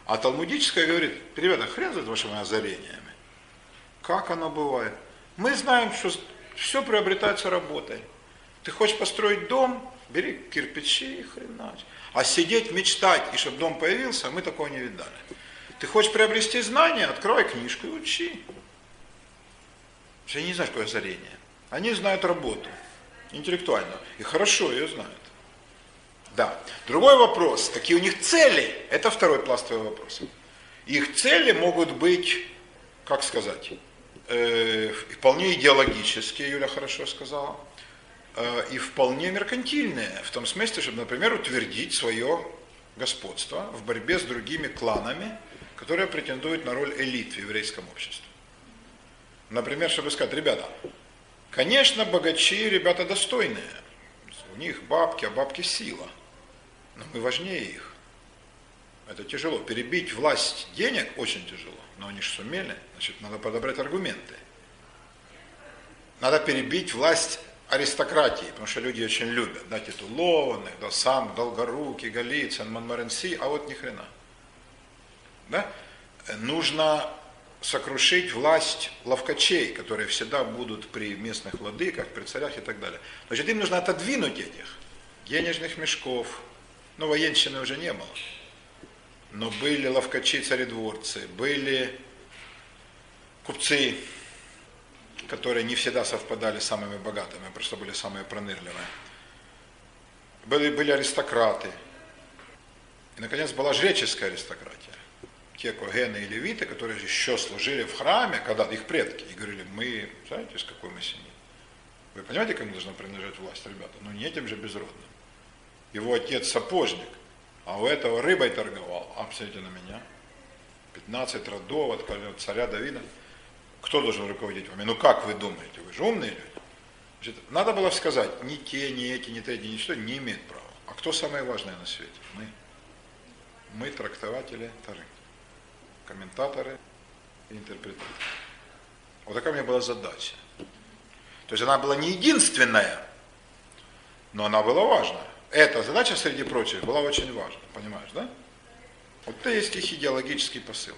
А талмудическая говорит, ребята, хрен за вашими озарениями. Как оно бывает? Мы знаем, что все приобретается работой. Ты хочешь построить дом, бери кирпичи и хренач. А сидеть, мечтать, и чтобы дом появился, мы такого не видали. Ты хочешь приобрести знания, открывай книжку и учи. Они не знают, какое озарение. Они знают работу, интеллектуальную, и хорошо ее знают. Да. Другой вопрос, какие у них цели, это второй пласт твоего вопроса. Их цели могут быть, как сказать, э, вполне идеологические, Юля хорошо сказала, э, и вполне меркантильные, в том смысле, чтобы, например, утвердить свое господство в борьбе с другими кланами, которые претендуют на роль элит в еврейском обществе. Например, чтобы сказать, ребята, конечно, богачи ребята достойные, У них бабки, а бабки сила. Но мы важнее их. Это тяжело. Перебить власть денег очень тяжело. Но они же сумели. Значит, надо подобрать аргументы. Надо перебить власть аристократии, потому что люди очень любят, да, титулованных, да, сам Долгорукий, Голицын, Монморенси, а вот ни хрена. Да? Нужно сокрушить власть ловкачей, которые всегда будут при местных владыках, при царях и так далее. Значит, им нужно отодвинуть этих денежных мешков. Ну, военщины уже не было. Но были ловкачи, царедворцы, были купцы, которые не всегда совпадали с самыми богатыми, просто были самые пронырливые. Были, были аристократы. И, наконец, была жреческая аристократия. Те когены и левиты, которые еще служили в храме, когда их предки, и говорили, мы, знаете, из какой мы семьи? Вы понимаете, кому должна принадлежать власть, ребята? Ну, не этим же безродным. Его отец сапожник, а у этого рыбой торговал. А, посмотрите на меня. 15 родов от царя Давида. Кто должен руководить вами? Ну как вы думаете? Вы же умные люди. Значит, надо было сказать, ни те, ни эти, ни те, ни что не имеют права. А кто самое важное на свете? Мы. Мы трактователи Тары. Комментаторы и интерпретаторы. Вот такая у меня была задача. То есть она была не единственная, но она была важная. Эта задача, среди прочих, была очень важна. Понимаешь, да? Вот это есть их идеологический посыл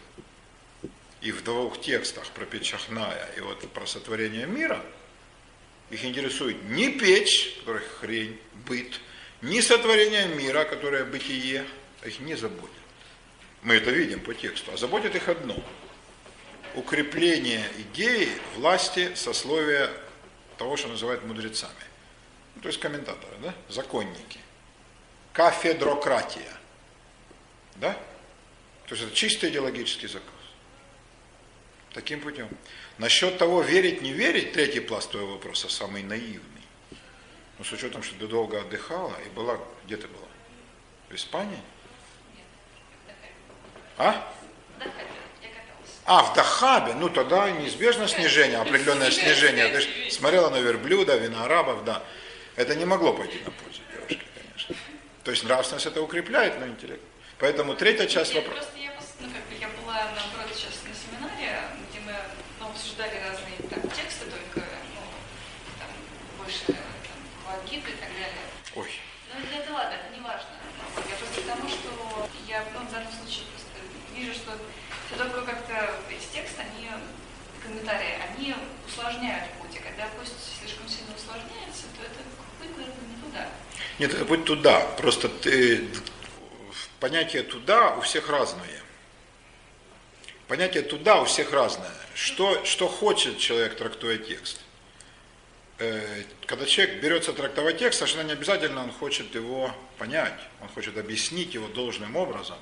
и в двух текстах про Печахная и вот про сотворение мира, их интересует не печь, которая хрень, быт, ни сотворение мира, которое бытие, их не заботит. Мы это видим по тексту, а заботит их одно. Укрепление идеи власти сословия того, что называют мудрецами. Ну, то есть комментаторы, да? законники. Кафедрократия. Да? То есть это чисто идеологический закон. Таким путем. Насчет того, верить, не верить, третий пласт твоего вопроса, самый наивный. Но с учетом, что ты долго отдыхала и была, где ты была? В Испании? А? А, в Дахабе, ну тогда неизбежно снижение, определенное *laughs* снижение. Ты же смотрела на верблюда, винорабов, да. Это не могло пойти на пользу. То есть нравственность это укрепляет, но интеллект. Поэтому третья часть вопроса.
Просто я, ну, как бы, я была, наоборот, сейчас на семинаре, обсуждали разные там, тексты, только ну, там, больше там, и так далее.
Ой.
Ну, это ладно, это не важно. Я просто к тому, что я ну, в данном случае просто вижу, что все такое как-то эти тексты, они, комментарии, они усложняют путь. И когда пусть слишком сильно усложняется, то это путь куда-то не туда.
Нет, это путь туда. Просто ты, понятие туда у всех разное. Понятие туда у всех разное. Что, что хочет человек, трактуя текст? Э, когда человек берется трактовать текст, совершенно не обязательно он хочет его понять, он хочет объяснить его должным образом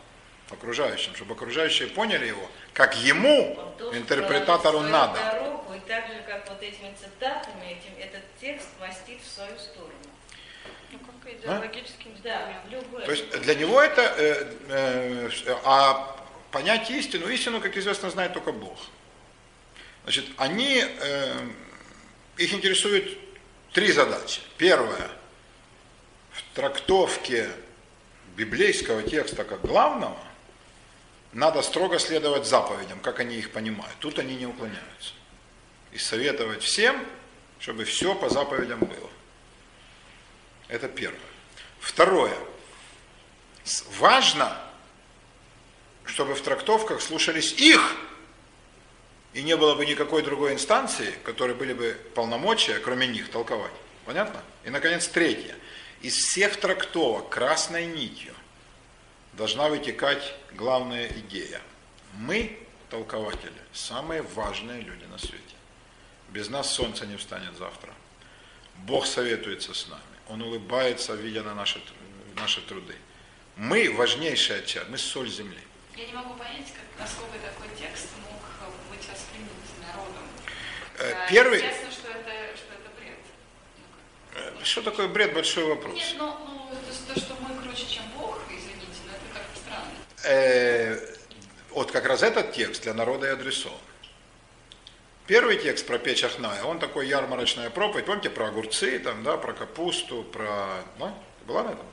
окружающим, чтобы окружающие поняли его, как ему, интерпретатору, надо.
Дорогу, и так же, как вот этими цитатами, этим, этот текст мастит в свою сторону.
Ну, как идеологическим
а? Да, любой.
То есть для него это, э, э, а понять истину, истину, как известно, знает только Бог. Значит, они, э, их интересует три задачи. Первая, в трактовке библейского текста как главного, надо строго следовать заповедям, как они их понимают. Тут они не уклоняются. И советовать всем, чтобы все по заповедям было. Это первое. Второе. Важно чтобы в трактовках слушались их, и не было бы никакой другой инстанции, которой были бы полномочия, кроме них, толковать. Понятно? И, наконец, третье. Из всех трактовок красной нитью должна вытекать главная идея. Мы, толкователи, самые важные люди на свете. Без нас солнце не встанет завтра. Бог советуется с нами. Он улыбается, видя на наши, наши труды. Мы важнейшая часть, мы соль земли.
Я не могу понять, как, насколько такой текст мог быть воспринят народом.
Э, первый...
Ясно, что это, что это бред.
Э, что такое бред? Большой вопрос.
Нет, но ну, то, что мы круче, чем Бог, извините, но это как-то странно.
Э, вот как раз этот текст для народа и адресован. Первый текст про печь Ахная, он такой ярмарочная проповедь. Помните про огурцы, там, да, про капусту, про... Да? Была на этом?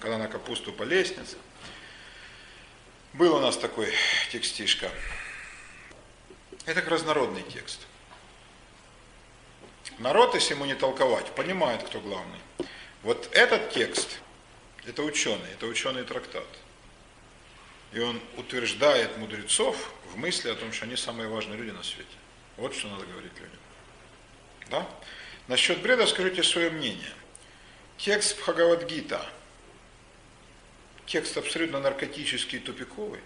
Когда на капусту по лестнице. Был у нас такой текстишка. Это как разнородный текст. Народ, если ему не толковать, понимает, кто главный. Вот этот текст, это ученый, это ученый трактат. И он утверждает мудрецов в мысли о том, что они самые важные люди на свете. Вот что надо говорить людям. Да? Насчет бреда скажите свое мнение. Текст Бхагавадгита, текст абсолютно наркотический и тупиковый,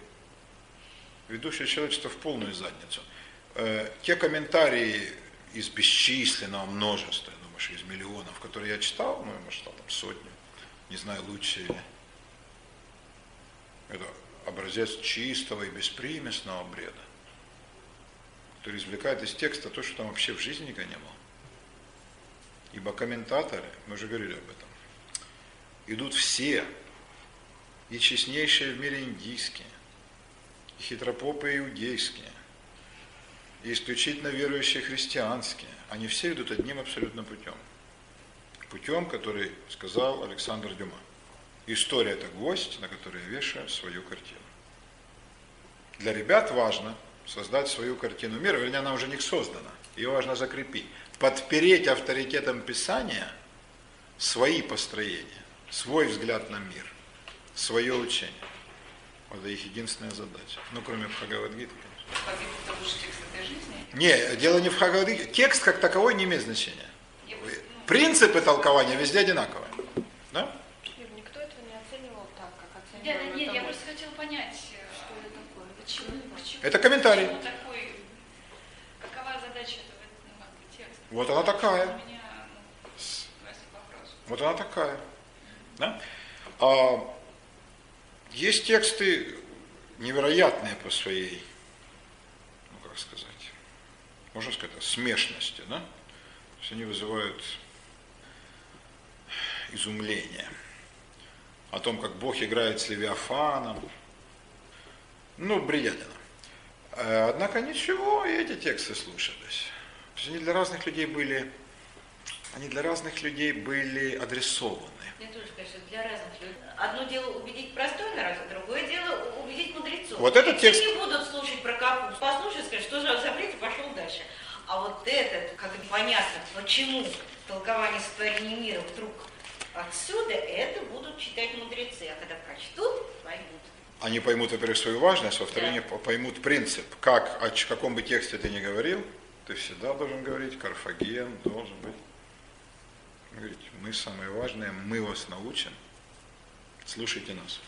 ведущий человечество в полную задницу. Э, те комментарии из бесчисленного множества, я думаю, что из миллионов, которые я читал, ну, читал там сотню, не знаю, лучше или... Это образец чистого и беспримесного бреда который извлекает из текста то, что там вообще в жизни никогда не было. Ибо комментаторы, мы уже говорили об этом, идут все, и честнейшие в мире индийские, и хитропопы иудейские, и исключительно верующие христианские. Они все идут одним абсолютно путем. Путем, который сказал Александр Дюма. История – это гвоздь, на который я вешаю свою картину. Для ребят важно – создать свою картину мира, вернее, она уже не создана, ее важно закрепить. Подпереть авторитетом Писания свои построения, свой взгляд на мир, свое учение. Вот это их единственная задача. Ну, кроме Бхагавадгиты, конечно. Не, дело не в Бхагавадгите. Текст как таковой не имеет значения. Принципы толкования везде одинаковые. Да?
Никто этого не оценивал так,
Нет, нет, я просто хотела понять, что это такое, почему
это комментарий.
Такой, какова задача этого ну, текста?
Вот она такая.
Меня, ну,
вот она такая. Да? А, есть тексты невероятные по своей, ну как сказать, можно сказать, смешности, да? То есть они вызывают изумление о том, как Бог играет с Левиафаном. Ну, бредятина. Э, однако ничего, и эти тексты слушались. То есть они для разных людей были, они для разных людей были адресованы.
Я тоже что для разных людей. Одно дело убедить простой народ, а другое дело убедить мудрецов.
Вот этот текст...
Все не будут слушать про капусту, послушают, скажут, что же за бред, и пошел дальше. А вот этот, как понятно, почему толкование сотворения мира вдруг отсюда, это будут читать мудрецы. А когда прочтут, поймут
они поймут, во-первых, свою важность, во-вторых, да. поймут принцип. Как, о каком бы тексте ты ни говорил, ты всегда должен говорить, Карфаген должен быть. Говорить, мы самые важные, мы вас научим, слушайте нас.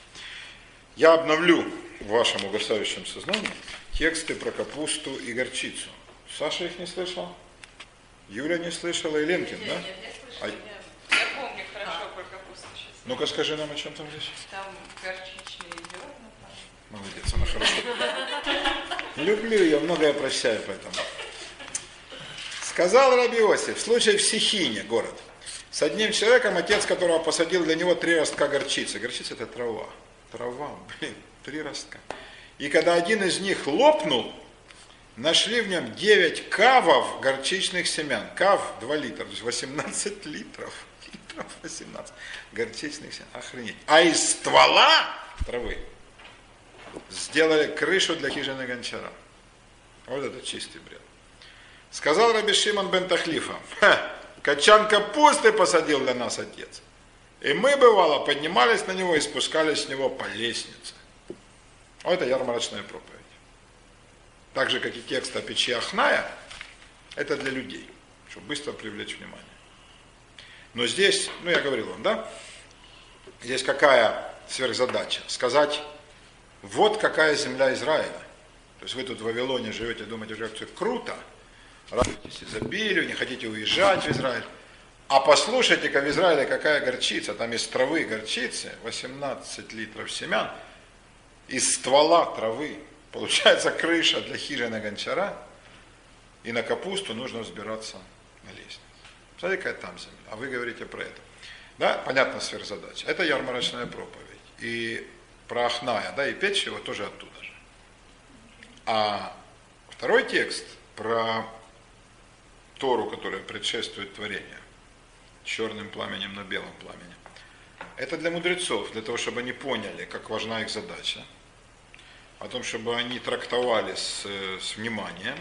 Я обновлю в вашем угасающем сознании тексты про капусту и горчицу. Саша их не слышал? Юля не слышала и Ленкин, да?
А... я, я помню хорошо про капусту.
Ну-ка скажи нам, о чем там речь.
Там горчичные зерна.
Молодец, она хорошо. Люблю ее, многое прощаю поэтому. Сказал Раби Иосиф, случай в Сихине, город. С одним человеком, отец которого посадил для него три ростка горчицы. Горчица это трава. Трава, блин, три ростка. И когда один из них лопнул, нашли в нем 9 кавов горчичных семян. Кав 2 литра, то есть 18 литров. Литров 18 горчичных семян. Охренеть. А из ствола травы сделали крышу для хижины гончара. Вот это чистый бред. Сказал Раби Шимон бен Тахлифа, качан капусты посадил для нас отец. И мы, бывало, поднимались на него и спускались с него по лестнице. Вот это ярмарочная проповедь. Так же, как и текст о печи Ахная, это для людей, чтобы быстро привлечь внимание. Но здесь, ну я говорил вам, да, здесь какая сверхзадача? Сказать вот какая земля Израиля. То есть вы тут в Вавилоне живете, думаете, что все круто, радуетесь изобилию, не хотите уезжать в Израиль. А послушайте-ка в Израиле какая горчица, там из травы горчицы, 18 литров семян, из ствола травы, получается крыша для хижины гончара, и на капусту нужно взбираться на лестницу. Смотрите, какая там земля, а вы говорите про это. Да, понятно сверхзадача. Это ярмарочная проповедь. И про Ахная, да, и Петчева тоже оттуда же. А второй текст про Тору, которая предшествует творению, черным пламенем на белом пламени. Это для мудрецов, для того, чтобы они поняли, как важна их задача, о том, чтобы они трактовали с, с вниманием,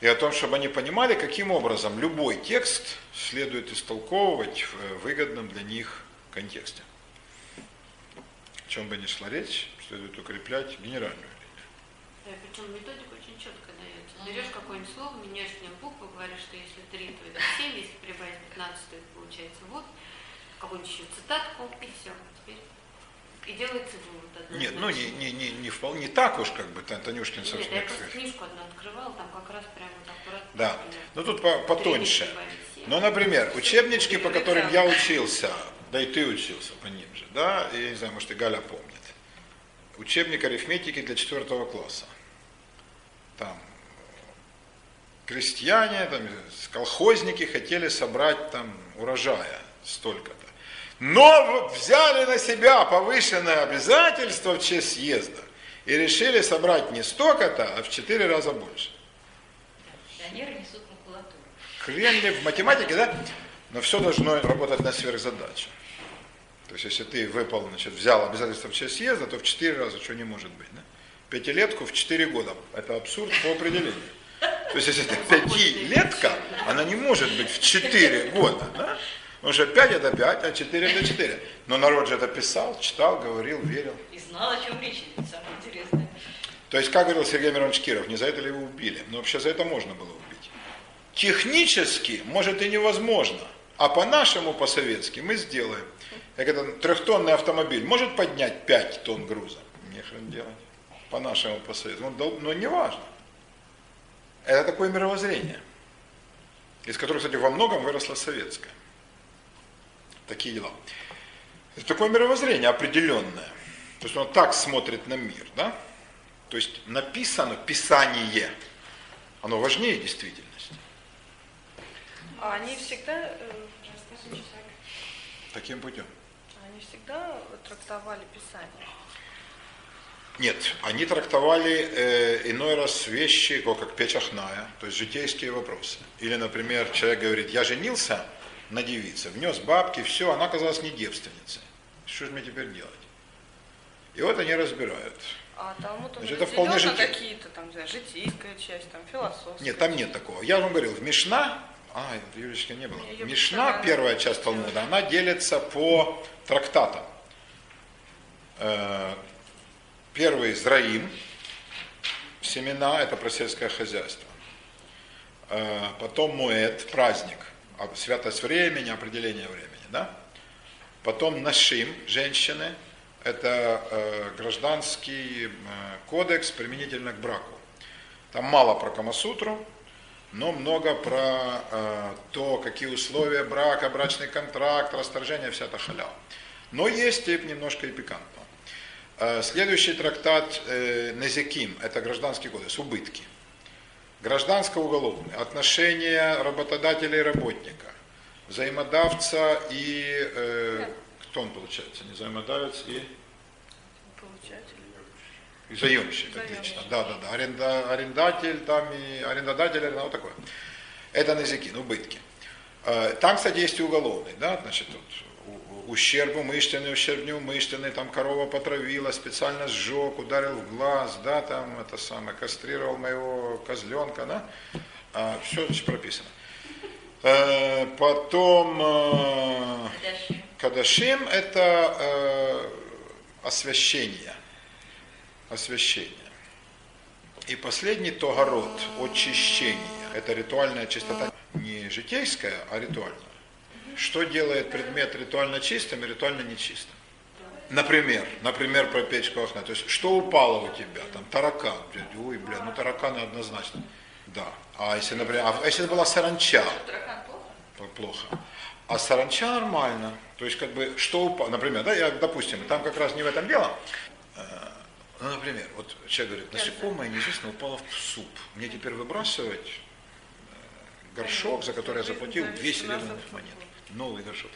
и о том, чтобы они понимали, каким образом любой текст следует истолковывать в выгодном для них контексте. О чем бы ни шла речь, следует укреплять генеральную линию.
Причем методика очень четко дается. Берешь какое-нибудь слово, меняешь в нем буквы, говоришь, что если 3, то это 7, если прибавить 15, то это получается вот, какую-нибудь еще цитатку, и все. И делается вывод.
Нет, ну не, не, не, не вполне так уж, как бы Танюшкин,
Нет,
собственно,
я просто книжку одну открывала, там как раз прямо вот аккуратно.
Да. Ну тут по- потоньше.
семь.
Ну, например, учебнички, по которым я учился, да и ты учился по ним же, да, я не знаю, может и Галя помнит. Учебник арифметики для четвертого класса. Там крестьяне, там, колхозники хотели собрать там урожая столько-то. Но взяли на себя повышенное обязательство в честь съезда и решили собрать не столько-то, а в четыре раза больше.
Пионеры несут макулатуру.
Хрен ли в математике, да? Но все должно работать на сверхзадачу. То есть, если ты выпал, значит, взял обязательство в честь съезда, то в четыре раза что не может быть. Да? Пятилетку в четыре года. Это абсурд по определению. То есть, если это пятилетка, она не может быть в четыре года. Да? Потому что 5 это 5, а 4 это 4. Но народ же это писал, читал, говорил, верил.
И знал, о чем речь идет, самое интересное.
То есть, как говорил Сергей Миронович Киров, не за это ли его убили? Но вообще за это можно было убить. Технически, может и невозможно, а по-нашему, по-советски мы сделаем. Как это трехтонный автомобиль может поднять 5 тонн груза? Не хрен делать. По-нашему, по-советски. Ну, но не важно. Это такое мировоззрение, из которого, кстати, во многом выросло советское. Такие дела. Это такое мировоззрение определенное. То есть он так смотрит на мир, да? То есть написано писание, оно важнее действительности.
А они всегда, э,
Таким путем.
они всегда трактовали Писание.
Нет, они трактовали э, иной раз вещи, как печахная, то есть житейские вопросы. Или, например, человек говорит, я женился на девице, внес бабки, все, она оказалась не девственницей. Что же мне теперь делать? И вот они разбирают.
А Талмуд он
Значит, это вполне житей-
какие-то там, не знаю, житейская часть, там, философская.
Нет, там нет такого. Я вам говорил, в Мишна, а, в Юрьевичке не было.
Её
Мишна,
представляю.
первая часть Талмуда, она делится по трактатам. Э, Первый Зраим, семена, это про сельское хозяйство. Э, Потом Муэт, праздник, святость времени, определение времени. Да? Потом Нашим, женщины, это э, гражданский э, кодекс применительно к браку. Там мало про Камасутру, но много про э, то, какие условия брака, брачный контракт, расторжение, вся эта халява. Но есть и немножко и пикантного. Э, следующий трактат э, Незеким, это гражданский кодекс, убытки. Гражданско-уголовный, отношения работодателя и работника, взаимодавца и... э, кто он получается? Не взаимодавец и...
Получатель.
И заемщик, отлично. Да, да, да. Аренда, арендатель там и арендодатель, аренда- вот такое. Это на языке, ну, убытки. Э, Там, кстати, есть и уголовный, да, значит, тут у- у- ущерб неумышленный, там корова потравила, специально сжег, ударил в глаз, да, там это самое, кастрировал моего козленка, да, все здесь прописано. Э, Потом э. Кадашим – это э, освящение. Освящение. И последний Тогород – очищение. Это ритуальная чистота. Не житейская, а ритуальная. Что делает предмет ритуально чистым и ритуально нечистым? Например, например, про печку окна. То есть, что упало у тебя? Там таракан. Ой, бля, ну тараканы однозначно. Да. А если, например, а если это была саранча?
Таракан плохо?
плохо. А саранча нормально. То есть, как бы, что упало, например, да, я, допустим, там как раз не в этом дело. Э, Ну, например, вот человек говорит, насекомое неизвестно упало в суп. Мне теперь выбрасывать э, горшок, за который я заплатил две серебряных монеты. Новый горшок.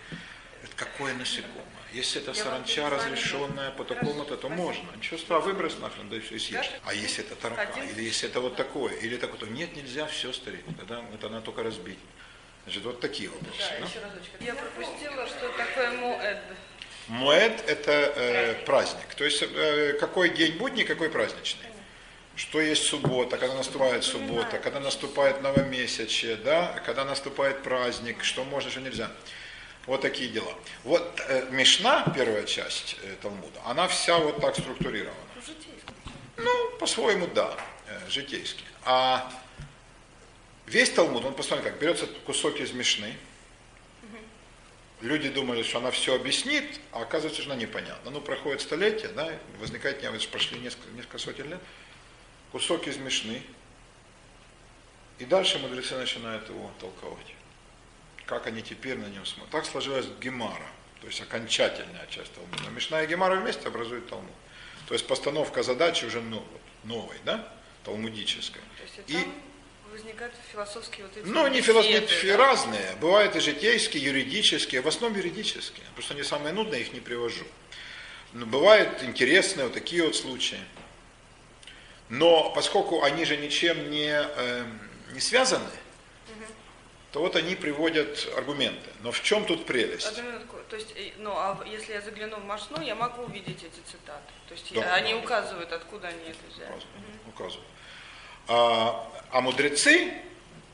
Это какое насекомое? Если это
Я
саранча разрешенная по такому-то, то можно. Ничего страшного, выбрось нахрен, да и все, и съешь. А если это таракан, или если это вот такое, или такое, то нет, нельзя, все, старик. Тогда это надо только разбить. Значит, вот такие вопросы.
Да,
да?
еще разочек. Я пропустила, что такое муэд.
Моэд – это э, праздник. То есть э, какой день будний, какой праздничный. Что есть суббота, когда наступает суббота, когда наступает новомесячие, да, когда наступает праздник, что можно, что нельзя. Вот такие дела. Вот э, Мишна, первая часть э, Талмуда, она вся вот так структурирована. Ну, по-своему, да, э, житейски. А весь Талмуд, он постоянно как, берется кусок из Мишны, люди думали, что она все объяснит, а оказывается, что она непонятна. Ну, проходит столетия, да, возникает не вот прошли несколько, несколько сотен лет, кусок из Мишны, и дальше мудрецы начинают его толковать. Как они теперь на нем смотрят. Так сложилась Гемара, то есть окончательная часть Талмуда. Мишна и Гемара вместе образуют Талмуд. То есть постановка задачи уже новой, да, талмудической.
То есть и возникают философские вот эти
Ну, не философские,
да?
разные. Бывают и житейские, юридические, в основном юридические. Просто они самые нудные, их не привожу. Но бывают интересные вот такие вот случаи. Но поскольку они же ничем не, эм, не связаны, то вот они приводят аргументы. Но в чем тут прелесть?
Одну минутку. То есть, э, ну, а если я загляну в Машну, я могу увидеть эти цитаты. То есть
Да,
они
да.
указывают, откуда они это взяли.
указывают. указывают. А, а мудрецы,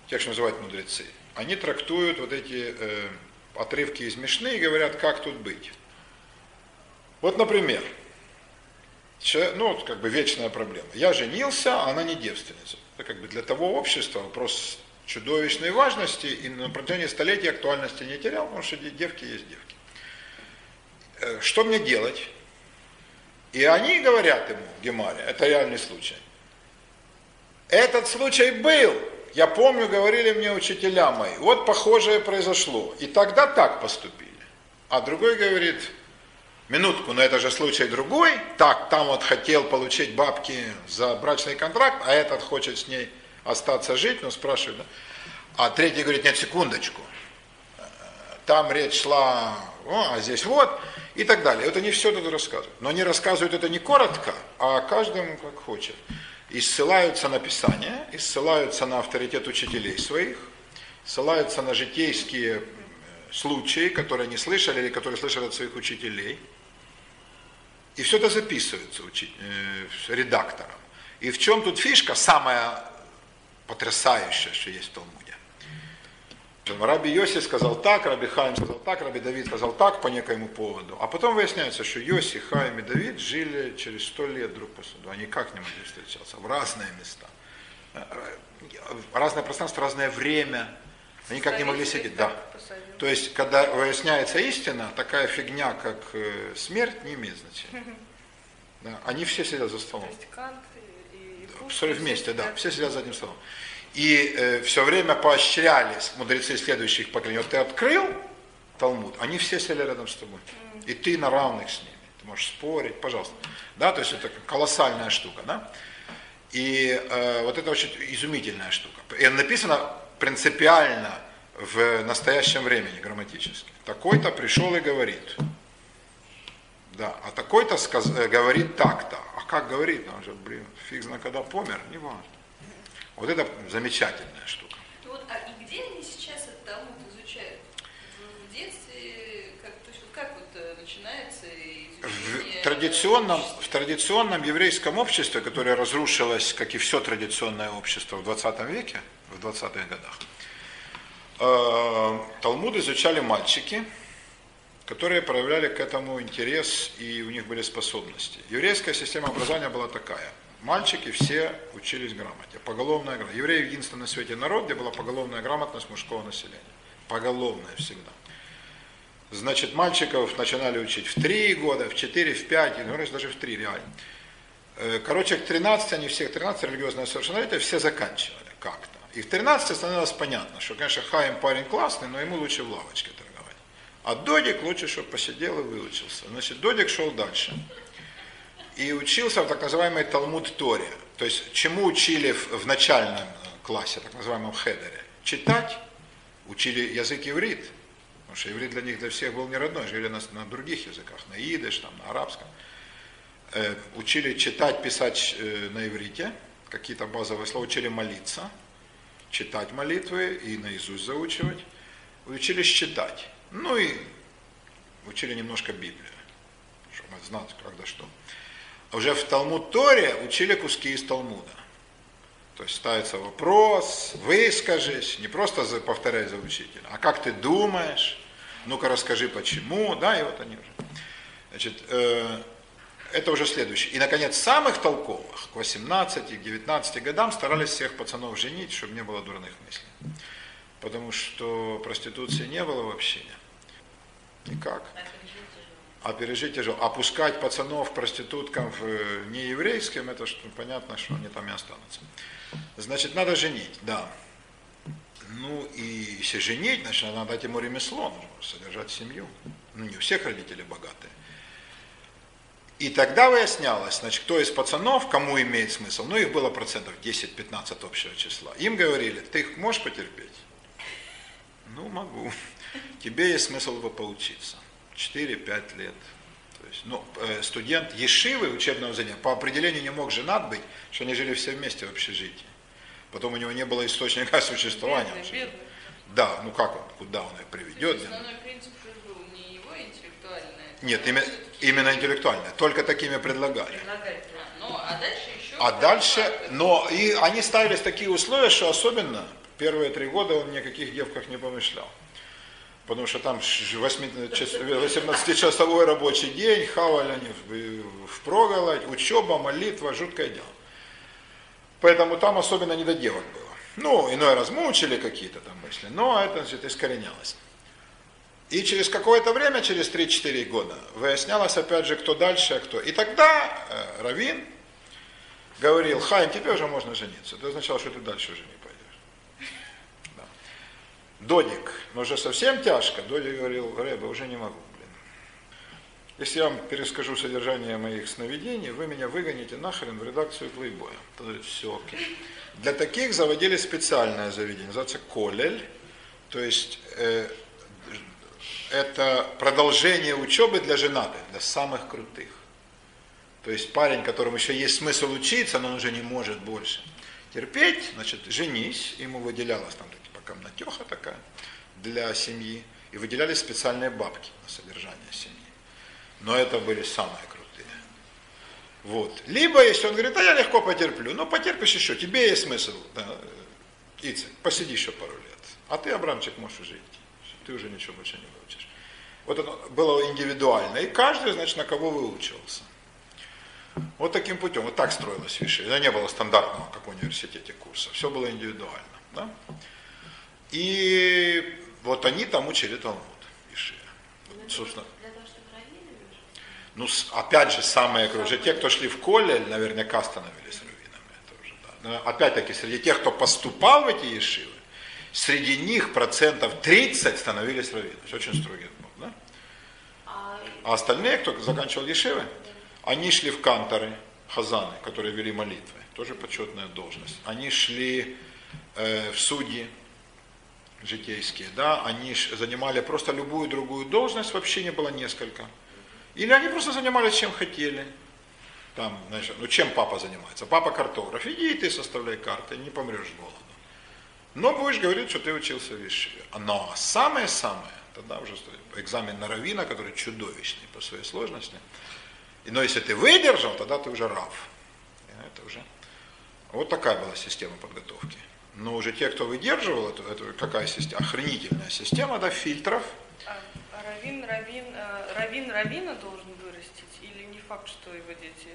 тех, что называют мудрецы, они трактуют вот эти э, отрывки из Мишны и говорят, как тут быть. Вот, например, ну, как бы вечная проблема. Я женился, а она не девственница. Это как бы для того общества вопрос чудовищной важности и на протяжении столетий актуальности не терял, потому что де- девки есть девки. Э, Что мне делать? И они говорят ему, Гемаре, это реальный случай. Этот случай был. Я помню, говорили мне учителя мои. Вот похожее произошло. И тогда так поступили. А другой говорит, минутку, но это же случай другой. Так, там вот хотел получить бабки за брачный контракт, а этот хочет с ней остаться жить, ну спрашивает. Да? А третий говорит, нет, секундочку. Там речь шла, о, а здесь вот, и так далее. Это не все тут рассказывают. Но они рассказывают это не коротко, а каждому как хочет. И ссылаются на Писание, и ссылаются на авторитет учителей своих, ссылаются на житейские э, случаи, которые они слышали или которые слышали от своих учителей. И все это записывается учи- э, редактором. И в чем тут фишка самая потрясающая, что есть в Талмуде? Раби Йоси сказал так, Раби Хаим сказал так, Раби Давид сказал так по некоему поводу. А потом выясняется, что Йоси, Хаим и Давид жили через сто лет друг по суду. Они как не могли встречаться? В разные места. Э, Разное пространство, разное время. Они как не могли сидеть. Да. То есть, когда выясняется истина, такая фигня, как э, смерть, не имеет значения. *laughs* Да. Они все сидят за
То
столом.
есть Кант и, и
Все вместе, да, все сидят за одним столом. И все время поощрялись мудрецы следующих поколений. Вот ты открыл Талмуд, они все сели рядом с тобой. И ты на равных с ними. Ты можешь спорить, пожалуйста. Да, то есть это колоссальная штука, да. И э, вот это очень изумительная штука. И написано принципиально в настоящем времени грамматически. Такой-то пришел и говорит. Да, а такой-то сказ- э, говорит так-то. А как говорит? Он же, блин, фиг знает, когда помер, не важно. Вот это замечательная штука.
Ну Вот, а и где они сейчас этот Талмуд изучают? В, детстве, как, то есть, вот как вот э, начинается изучение?
В традиционном, в традиционном еврейском обществе, которое разрушилось, как и все традиционное общество в 20 веке, в 20-х годах, э, Талмуд изучали мальчики, которые проявляли к этому интерес и у них были способности. Еврейская система образования была такая. Мальчики все учились грамоте. Поголовная грамота. Евреи единственный на свете народ, где была поголовная грамотность мужского населения. Поголовная всегда. Значит, мальчиков начинали учить в 3 года, в 4, в 5, и ну, даже в 3 реально. Э, Короче, к 13, они всех 13 религиозное совершеннолетие все заканчивали как-то. И в 13 становилось понятно, что, конечно, Хаим парень классный, но ему лучше в лавочке торговать. А Додик лучше, чтобы посидел и выучился. Значит, Додик шел дальше. И учился в так называемой Талмуд Торе. То есть, чему учили в, в начальном классе, так называемом хедере? Читать, учили язык иврит, Потому что иврит для них, для всех был не родной, жили на, на других языках, на идыш, там, на арабском. Э, учили читать, писать э, на иврите, какие-то базовые слова, учили молиться, читать молитвы и наизусть заучивать. Учили считать. Ну и учили немножко Библию, чтобы знать, когда что. А уже в Талмуд Торе учили куски из Талмуда. То есть ставится вопрос, выскажись, не просто повторяй за учителя, а как ты думаешь, ну-ка расскажи почему, да, и вот они уже. Значит, э, это уже следующее. И, наконец, самых толковых, к 18 19 годам старались всех пацанов женить, чтобы не было дурных мыслей. Потому что проституции не было вообще. Никак. А пережить тяжело. Опускать пацанов проституткам в э, нееврейским, это что, понятно, что они там и останутся. Значит, надо женить, да. Ну и если женить, значит, надо дать ему ремесло, нужно содержать семью. Ну не у всех родители богатые. И тогда выяснялось, значит, кто из пацанов, кому имеет смысл, ну их было процентов 10-15 общего числа. Им говорили, ты их можешь потерпеть? Ну, могу. Тебе есть смысл бы поучиться. 4-5 лет. То есть, ну, э, студент Ешивы учебного занятия по определению не мог женат быть, что они жили все вместе в общежитии. Потом у него не было источника *laughs* существования.
Бедный, бедный.
Да, ну как он, куда он их приведет?
Основной принцип был не его интеллектуальное.
Нет, именно, именно интеллектуальное. Только такими предлагали.
Ну, а дальше еще...
А дальше, но и они ставились такие условия, что особенно первые три года он ни о каких девках не помышлял. Потому что там 18-часовой рабочий день, хавали они в проголодь, учеба, молитва, жуткое дело. Поэтому там особенно не до девок было. Ну, иной раз мучили какие-то там мысли, но это значит, искоренялось. И через какое-то время, через 3-4 года, выяснялось опять же, кто дальше, а кто. И тогда э, Равин говорил, Хайм, тебе уже можно жениться. Это означало, что ты дальше уже не пойдешь. Да. Додик, но уже совсем тяжко. Додик говорил, Рэба, уже не могу. Блин. Если я вам перескажу содержание моих сновидений, вы меня выгоните нахрен в редакцию плейбоя. Тогда все окей. Для таких заводили специальное заведение, называется Колель. То есть э, это продолжение учебы для женатых, для самых крутых. То есть парень, которому еще есть смысл учиться, но он уже не может больше терпеть, значит, женись, ему выделялась там типа комнатеха такая для семьи, и выделялись специальные бабки на содержание семьи. Но это были самые крутые. Вот. Либо, если он говорит, а я легко потерплю, ну потерпишь еще, тебе есть смысл, да, Ицек, посиди еще пару лет. А ты, Абрамчик, можешь уже идти. Ты уже ничего больше не выучишь. Вот это было индивидуально. И каждый, значит, на кого выучивался. Вот таким путем, вот так строилось виши. Это не было стандартного, как в университете, курса. Все было индивидуально. Да? И вот они там учили Талмуд. Собственно,
того, чтобы раввинами уже?
ну, опять же, самые уже те, кто шли в коле, наверняка становились раввинами. Это уже, да. Но опять-таки, среди тех, кто поступал в эти ешивы, среди них процентов 30 становились раввинами. Очень строгий был, да?
А
остальные, кто заканчивал ешивы, они шли в канторы, хазаны, которые вели молитвы, тоже почетная должность. Они шли э, в судьи житейские, да, они занимали просто любую другую должность, вообще не было несколько. Или они просто занимались чем хотели. Там, знаешь, ну чем папа занимается? Папа картограф. Иди ты составляй карты, не помрешь с голоду. Но будешь говорить, что ты учился в Ешиве. Но самое-самое, тогда уже экзамен на равина, который чудовищный по своей сложности. И, но если ты выдержал, тогда ты уже рав. Это уже... Вот такая была система подготовки. Но уже те, кто выдерживал, это, это какая система? Охренительная система, да, фильтров.
А а равин, равин, э, равин равина должен вырастить? Или не факт, что его дети...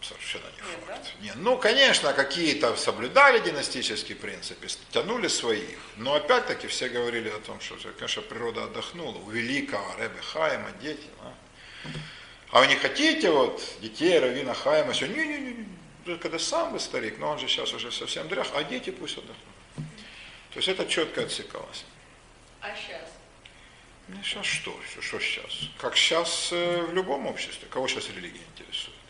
Совершенно не
Нет,
факт. Не, ну, конечно, какие-то соблюдали династические принципы, тянули своих. Но опять-таки все говорили о том, что, конечно, природа отдохнула. У великого Ребе Хайма дети. А, а вы не хотите вот детей Равина Хайма? Все, не-не-не, когда сам вы старик, но он же сейчас уже совсем дрях, а дети пусть отдохнут. То есть это четко отсекалось.
А сейчас?
Ну, сейчас что? Что, что сейчас? Как сейчас э, в любом обществе. Кого сейчас религия интересует?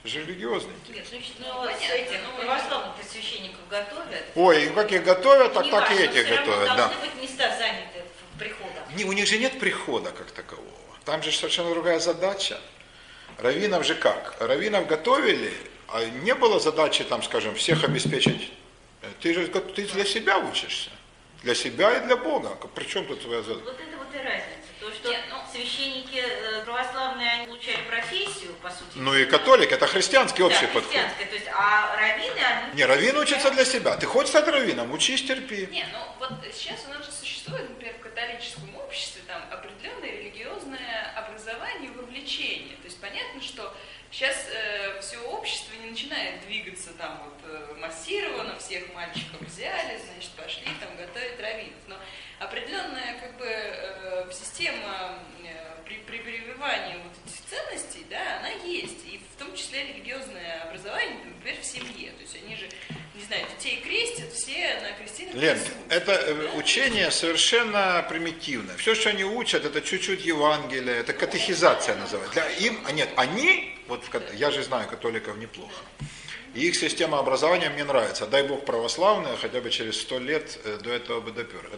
Же религиозный интерес.
Нет, ну,
Ну,
ну,
ну,
православных священников готовят.
Ой, и как их готовят, так, так и
равно
готовят, да.
должны быть места заняты в приходах.
не, у них же нет прихода как такового. Там же совершенно другая задача. Равинов же как? Равинов готовили, а не было задачи, там, скажем, всех обеспечить. Ты же ты для себя учишься. Для себя и для Бога. При чем тут твоя задача?
Вот это вот и разница. То, что священники э, православные, они получают профессию, по сути.
Ну и католик, это христианский общий
да,
подход.
христианская. То есть, а раввины, они...
Не, раввин учится для себя. Ты хочешь стать раввином, учись, терпи.
Не, ну вот сейчас у нас же существует, например, в католическом обществе там определенное религиозное образование и вовлечение. То есть понятно, что сейчас э, все общество не начинает двигаться там вот э, массированно, всех мальчиков взяли, значит, пошли там готовить раввинов. Но определенная как бы э, система э, при, при прививании вот этих ценностей, да, она есть. И в том числе религиозное образование, например, в семье. То есть они же, не знаю, детей крестят, все на крестинах
Лен, это э,
да.
учение совершенно примитивное. Все, что они учат, это чуть-чуть Евангелие, это катехизация называется. Для им, а нет, они, вот я же знаю католиков неплохо, и их система образования мне нравится. Дай Бог православная, хотя бы через сто лет э, до этого бы допер.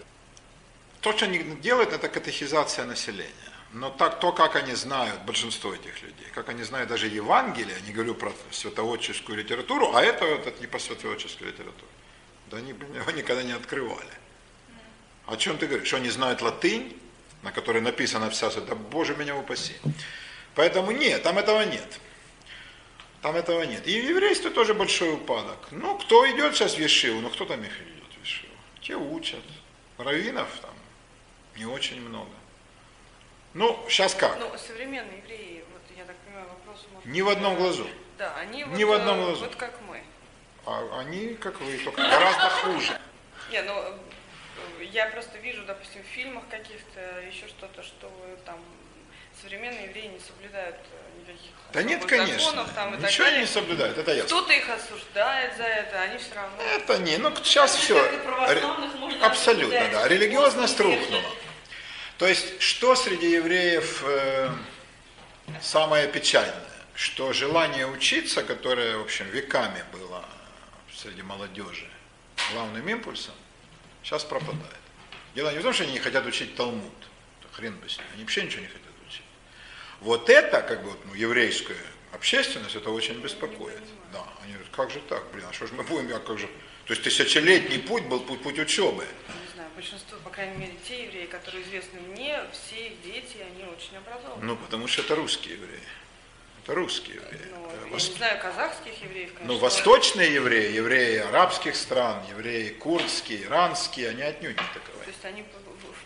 То, что они делают, это катехизация населения. Но так, то, как они знают, большинство этих людей, как они знают даже Евангелие, не говорю про святоотческую литературу, а это, это не по святоотческой литературе. Да они его никогда не открывали. О чем ты говоришь? Что они знают латынь, на которой написано вся, да боже меня упаси. Поэтому нет, там этого нет. Там этого нет. И в еврействе тоже большой упадок. Ну, кто идет сейчас в Ешиву, ну кто там их идет в Ешиву? Те учат. Раввинов там не очень много. Ну, сейчас как?
Ну, современные евреи, вот я так понимаю, вопрос может...
Ни в одном глазу.
Да, они
Ни
вот,
в одном
э,
глазу.
вот как мы.
А они, как вы, только гораздо хуже.
Не, ну, э, я просто вижу, допустим, в фильмах каких-то, еще что-то, что э, там современные евреи не соблюдают э, никаких
Да нет, конечно.
законов там, и так
Ничего
далее.
не соблюдают, это ясно.
Кто-то их осуждает за это, они все равно...
Это не, ну сейчас
Так
все.
можно
Абсолютно,
осуждать,
да. Религиозность рухнула. То есть, что среди евреев э, самое печальное? Что желание учиться, которое, в общем, веками было среди молодежи главным импульсом, сейчас пропадает. Дело не в том, что они не хотят учить Талмуд. Хрен бы с ним. Они вообще ничего не хотят. Вот это, как бы, ну, еврейская общественность, это очень беспокоит. Да, они говорят, как же так, блин, а что же мы будем, а как же... То есть тысячелетний путь был путь, путь учебы.
Не знаю, большинство, по крайней мере, те евреи, которые известны мне, все их дети, они очень образованы.
Ну, потому что это русские евреи. Это русские евреи.
Ну,
Это
я не знаю казахских евреев, конечно.
Ну, восточные евреи, евреи арабских стран, евреи курдские, иранские, они отнюдь не
То
таковы.
есть они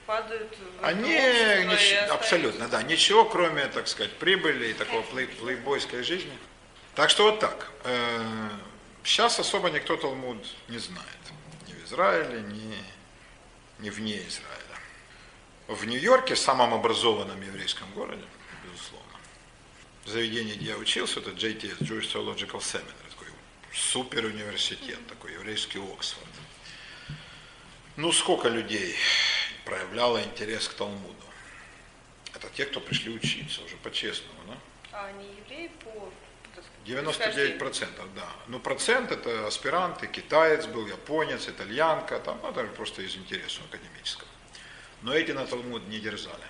п- п- впадают в это
Они, нич- абсолютно, да, ничего, кроме, так сказать, прибыли и такого плей- плейбойской жизни. Так что вот так. Э, Сейчас особо никто Талмуд не знает. Ни в Израиле, ни, ни вне Израиля. В Нью-Йорке, самом образованном еврейском городе, безусловно, заведение, где я учился, это JTS, Jewish Theological Seminary, такой супер университет, такой еврейский Оксфорд. Ну, сколько людей проявляло интерес к Талмуду? Это те, кто пришли учиться, уже по-честному, да?
А они евреи по... так сказать,
99%, да. Ну, процент это аспиранты, китаец был, японец, итальянка, там, ну, даже просто из интереса академического. Но эти на Талмуд не дерзали.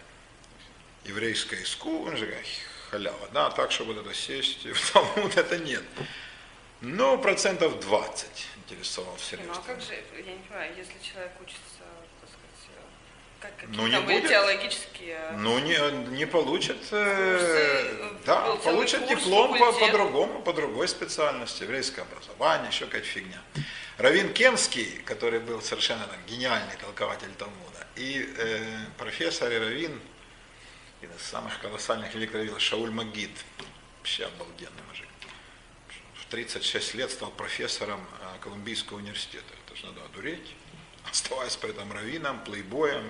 Еврейское искусство, он же халява, да, так, чтобы вот это сесть в Талмуд, это нет. Ну, процентов 20 интересовал
Ну,
всерьез.
а как же, я не понимаю, если человек учится, как какие
Ну, не
там
будет.
теологические...
Ну, не, не получит, э,
Курсы,
да,
был целый
получит
курс,
диплом по,
факультет.
по-другому, по другой специальности, еврейское образование, еще какая-то фигня. Равин Кенский, который был совершенно там, гениальный толкователь Талмуда, и э, профессор и Равин, один из самых колоссальных великих раввинов, Шауль Магид, вообще обалденный мужик, в 36 лет стал профессором э, Колумбийского университета. Это же надо одуреть, оставаясь при этом раввином, плейбоем.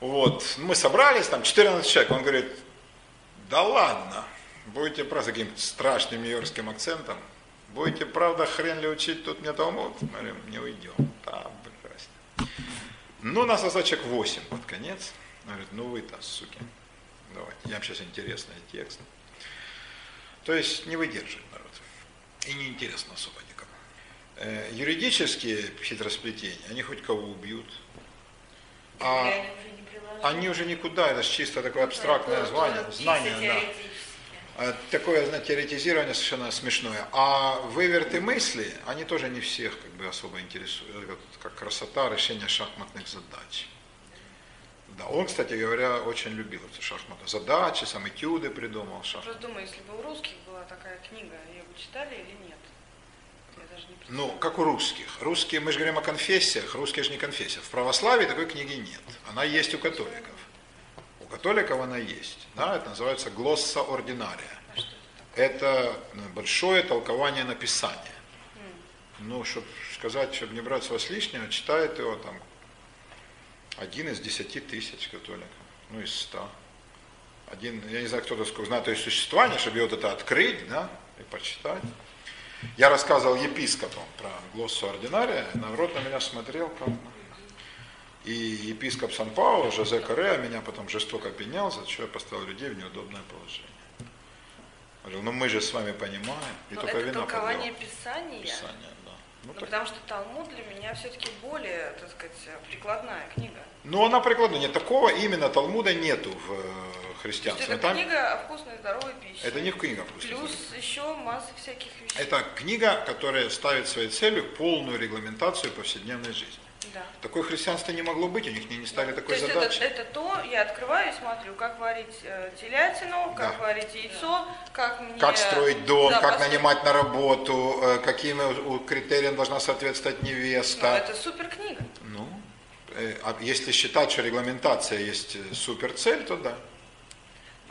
Вот, мы собрались, там 14 человек, он говорит, да ладно, будете просто таким страшным нью-йоркским акцентом, будете правда хрен ли учить тут мне Талмуд? Говорим, не уйдем. Да, прекрасно. Ну, нас осталось человек 8 под конец. Он говорит, ну вы-то, суки, давайте, я вам сейчас интересный текст. То есть не выдерживает народ. И не интересно особо Юридические хитросплетения, они хоть кого убьют. А
они уже
никуда, это же чисто такое абстрактное
Это
звание, знание, да. А, Такое, знаете, теоретизирование совершенно смешное. А выверты мысли, они тоже не всех как бы особо интересуют. Как красота решения шахматных задач. Да, он, кстати говоря, очень любил эти шахматы. Задачи, сам этюды придумал,
Просто
шахматы.
думаю, если бы у русских была такая книга, ее бы читали или нет? Не
Ну, как у русских. Русские, мы же говорим о конфессиях, русские же не конфессия. В православии такой книги нет. Она есть у католиков. У католиков она есть. Да, это называется глосса ординария.
Это
ну, большое толкование написания. Ну, чтобы сказать, чтобы не брать с вас лишнего, читает его там один из десяти тысяч католиков, ну, из ста. Один, я не знаю, кто-то сколько знает о ее существовании, чтобы вот это открыть, да, и почитать. Я рассказывал епископам про глоссу ординария, народ на меня смотрел как. И епископ Сан-Пауло, Жозе Кореа, меня потом жестоко пенял, за что я поставил людей в неудобное положение. Говорил, ну мы же с вами понимаем, и
Но
только
это
вина
толкование. Писания.
Писание, да. Ну,
Ну,
так-
потому что Талмуд для меня все-таки более, так сказать, прикладная книга.
Ну, она прикладная. Нет, такого именно Талмуда нету в э,
То есть
христианстве.
это
Там-
книга о вкусной и здоровой пище.
Это не книга вкусной и
Плюс еще масса всяких вещей.
Это книга, которая ставит своей целью полную регламентацию повседневной жизни.
Да.
Такое христианство не могло быть, у них не, не ставили
То
такой
есть
задачи.
это, это то, я открываю и смотрю, как варить э, телятину, как
Да.
варить яйцо, как мне...
Как строить дом,
Да,
как
построить-
нанимать на работу, э, каким у критериям должна соответствовать
Ну,
невеста.
это супер книга.
Ну, э, а если считать, что регламентация есть э, суперцель, то да.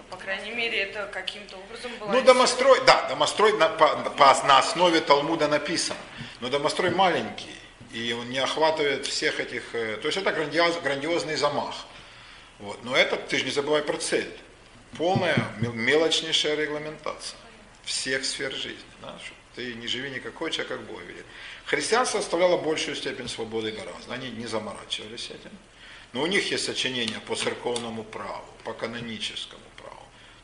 По крайней мере, это каким-то образом было...
Ну, домострой, да, домострой на, по- по- на основе Талмуда написан. Но домострой маленький, и он не охватывает всех этих... э, То есть это грандиоз- грандиозный замах. Вот. Но это, ты же не забывай про цель. Полная, мел- мелочнейшая регламентация всех сфер жизни. Да? Ты не живи никакой, человек как Бог велит. Христианство оставляло большую степень свободы гораздо. Они не заморачивались этим. Но у них есть сочинения по церковному праву, по каноническому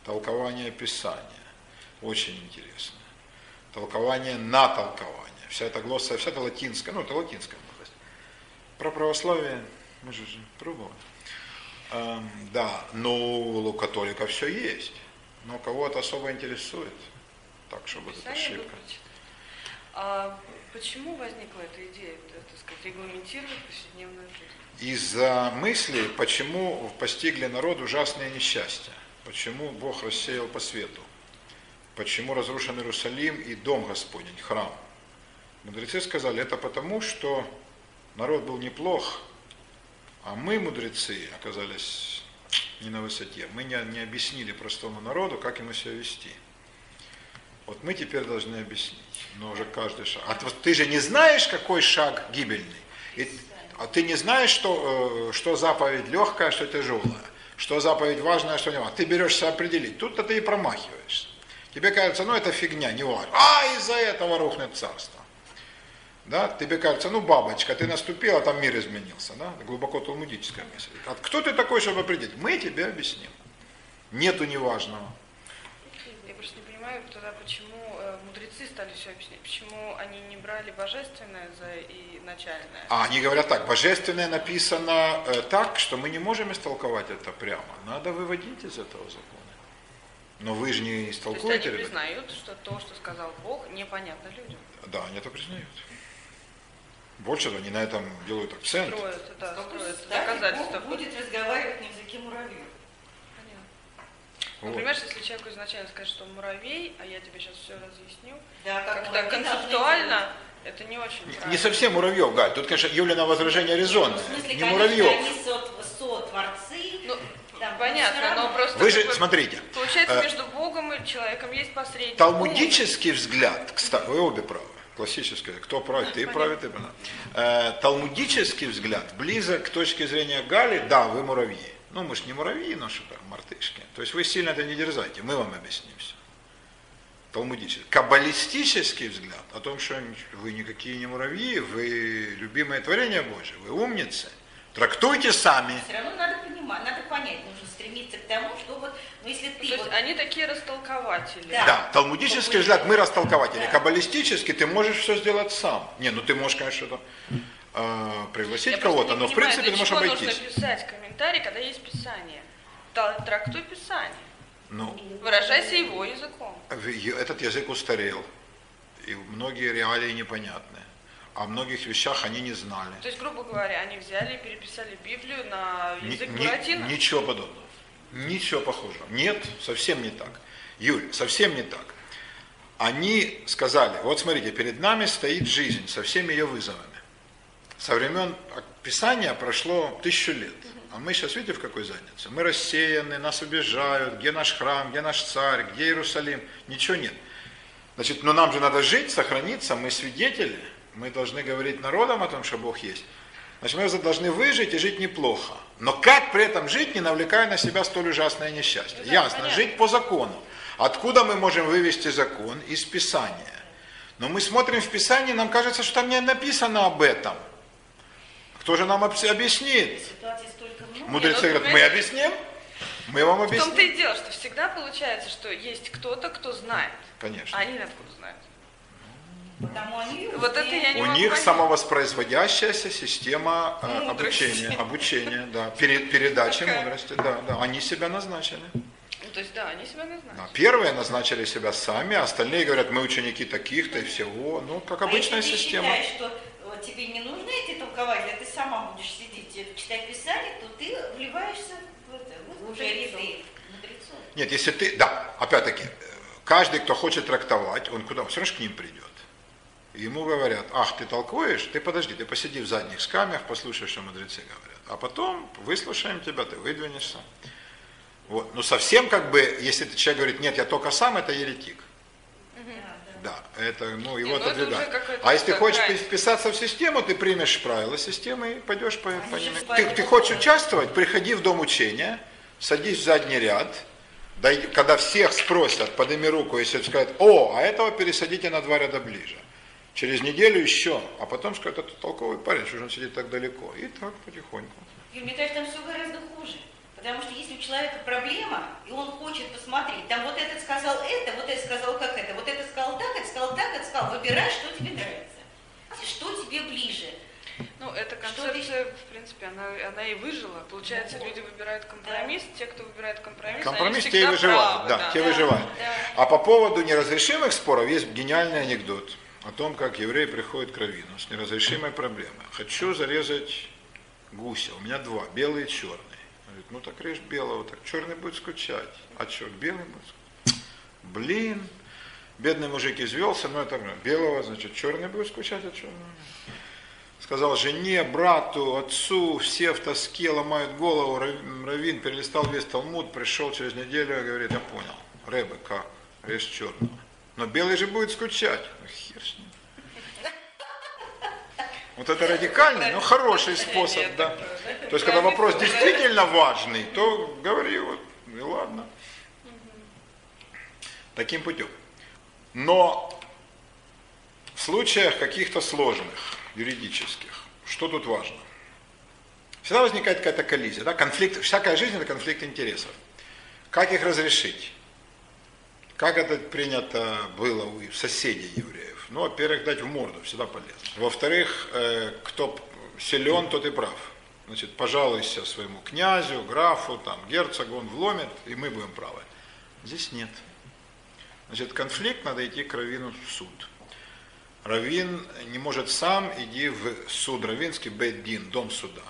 толкование Писания. Очень интересное. Толкование на толкование. Вся эта глосса, вся эта латинская, ну это латинская мудрость. Про православие мы же пробовали. Эм, да, но у католиков все есть. Но кого это особо интересует. Так, чтобы
Писание
ошибка.
выбрать. А почему возникла эта идея, э, так сказать, регламентировать повседневную жизнь?
Из-за мысли, почему постигли народ ужасные несчастья. Почему Бог рассеял по свету. Почему разрушен Иерусалим и дом Господень, храм. Мудрецы сказали, это потому, что народ был неплох, а мы, мудрецы, оказались не на высоте. Мы не, не объяснили простому народу, как ему себя вести. Вот мы теперь должны объяснить, но уже каждый шаг. А ты же не знаешь, какой шаг гибельный. И- а ты не знаешь, что, э, что заповедь легкая, что тяжелая, что заповедь важная, что не важная. Ты берешься определить. Тут-то ты и промахиваешься. Тебе кажется, ну это фигня, не важно. А из-за этого рухнет царство. Да? Тебе кажется, ну бабочка, ты наступила, там мир изменился. Да? Глубоко талмудическая мысль. А кто ты такой, чтобы определить? Мы тебе объясним. Нету неважного.
Я просто не понимаю тогда, почему мудрецы стали все объяснять, почему они не брали божественное за и начальное.
А они говорят так, божественное написано э, так, что мы не можем истолковать это прямо. Надо выводить из этого закона. Но вы же не
То есть
истолкуете.
они признают, что то, что сказал Бог, непонятно людям.
Да, они это признают. Больше того, они на этом делают акцент.
Строят, да, строят доказательства.
Бог будет разговаривать на языке муравьев.
Понятно.
Вот.
Ну, понимаешь, если человеку изначально сказать, что он муравей, а я тебе сейчас все разъясню,
Да, как
как-то концептуально это не очень
Не- Не
правильно.
совсем муравьев, Галь. Тут, конечно, Юлина возражение резонное.
Ну, в смысле,
Не
конечно,
муравьев.
они со- сотворцы.
Ну,
там,
понятно, но просто...
Вы же,
как бы,
смотрите,
Получается,
э,
между Богом и человеком есть посредник.
Талмудический взгляд, кстати, вы обе правы, классический, кто прав, ты прав, ты прав. Э, Талмудический взгляд близок к точке зрения Гали, да, вы муравьи. Ну, мы же не муравьи, но что-то мартышки. То есть вы сильно это не дерзайте, мы вам объясним все. Талмудический. Каббалистический взгляд о том, что вы никакие не муравьи, вы любимое творение Божие, вы умницы. Трактуйте сами.
Все равно надо понимать, надо понять, нужно стремиться к тому, что вот, ну если ты
То есть
вот
они такие растолкователи.
Да.
Да, талмудический взгляд, мы растолкователи.
Да.
Каббалистический ты можешь все сделать сам. Не, ну ты можешь, конечно, что-то. Э, пригласить кого-то, но в принципе ты можешь обойтись.
нужно писать комментарий, когда есть Писание? Трактуй Писание.
Ну,
Выражайся его языком.
этот язык устарел, и многие реалии непонятны. О многих вещах они не знали.
То есть, грубо говоря, они взяли и переписали Библию на
Ни-
язык
ни-
Буратино?
ничего подобного. Ничего похожего. Нет, совсем не так. Юль, совсем не так. Они сказали, вот смотрите, перед нами стоит жизнь со всеми ее вызовами. Со времен Писания прошло тысячу лет. А мы сейчас, видите, в какой заднице? Мы рассеяны, нас обижают, где наш храм, где наш царь, где Иерусалим. Ничего нет. Значит, но нам же надо жить, сохраниться, мы свидетели, мы должны говорить народам о том, что Бог есть. Значит, мы должны выжить и жить неплохо. Но как при этом жить, не навлекая на себя столь ужасное несчастье?
Ну да,
Ясно,
понятно.
жить по закону. Откуда мы можем вывести закон? Из Писания. Но мы смотрим в Писании, нам кажется, что там не написано об этом. Кто же нам объяснит? Мудрецы
ну,
говорят, мы объясним? Мы вам
В том-то
объясним.
и дело, что всегда получается, что есть кто-то, кто знает.
Конечно.
А они откуда знают?
Потому они
Вот это я не
У них
понять.
самовоспроизводящаяся система э, обучения, обучения, да, пере- передачи
Такая.
мудрости, да, да, они себя назначили.
Ну, то есть, да, они себя знают.
Да, первые назначили себя сами, а остальные говорят, мы ученики таких-то и всего. Ну, как обычная
а если
система.
ты считаешь, что тебе не нужны эти толкователи, а ты сама будешь сидеть и читать Писание, то ты вливаешься в, это, в уже ряды мудрецов.
Нет, если ты, да, опять-таки, каждый, кто хочет трактовать, он куда? Он все равно к ним придет. И Ему говорят, ах, ты толкуешь, ты подожди, ты посиди в задних скамьях, послушай, что мудрецы говорят. А потом выслушаем тебя, ты выдвинешься. Вот. Но совсем как бы, если ты человек говорит, нет, я только сам, это еретик. Да, это, ну, его
ну, это
отодвигают. А если хочешь
грань.
вписаться в систему, ты примешь правила системы и пойдешь по, по ним. Ты, ты хочешь участвовать, приходи в дом учения, садись в задний ряд, дай- когда всех спросят, подними руку, если скажут, о, а этого пересадите на два ряда ближе. Через неделю еще, а потом скажут, это толковый парень, что же он сидит так далеко. И так потихоньку.
И мне кажется, там все гораздо хуже. Потому что если у человека проблема, и он хочет посмотреть, там вот этот сказал это, вот этот сказал как это, вот это сказал так, это сказал так, это сказал, выбирай, что тебе нравится. Что тебе ближе.
Ну, эта
Что
концепция, в принципе, она, она и выжила. Получается, люди выбирают компромисс, те, кто выбирает компромисс,
Компромисс
они
те и выживают,
правы,
да, те выживают.
Да.
А по поводу неразрешимых споров есть гениальный анекдот о том, как еврей приходит к раввину с неразрешимой проблемой. Хочу зарезать гуся, у меня два, белый и черный. Ну так режь белого, так черный будет скучать. А что, белый будет скучать? Блин, бедный мужик извелся, но это белого, значит, черный будет скучать, а черного нет. Сказал жене, брату, отцу, все в тоске ломают голову. Рав- Равин перелистал весь Талмуд, пришел через неделю и говорит, я понял, Рэбе, как? Режь черного. Но белый же будет скучать. Ну, хер с ним. Вот это радикальный, но хороший способ, да. То есть, когда вопрос действительно важный, то говори, вот, и ладно. Таким путем. Но в случаях каких-то сложных, юридических, что тут важно? Всегда возникает какая-то коллизия, да? конфликт, всякая жизнь это конфликт интересов. Как их разрешить? Как это принято было у соседей евреев? Ну, во-первых, дать в морду, всегда полезно. Во-вторых, э, кто силен, тот и прав. Значит, пожалуйся своему князю, графу, там, герцогу, он вломит, и мы будем правы. Здесь нет. Значит, конфликт, надо идти к раввину в суд. Раввин не может сам, иди в суд раввинский, бейдин, дом суда.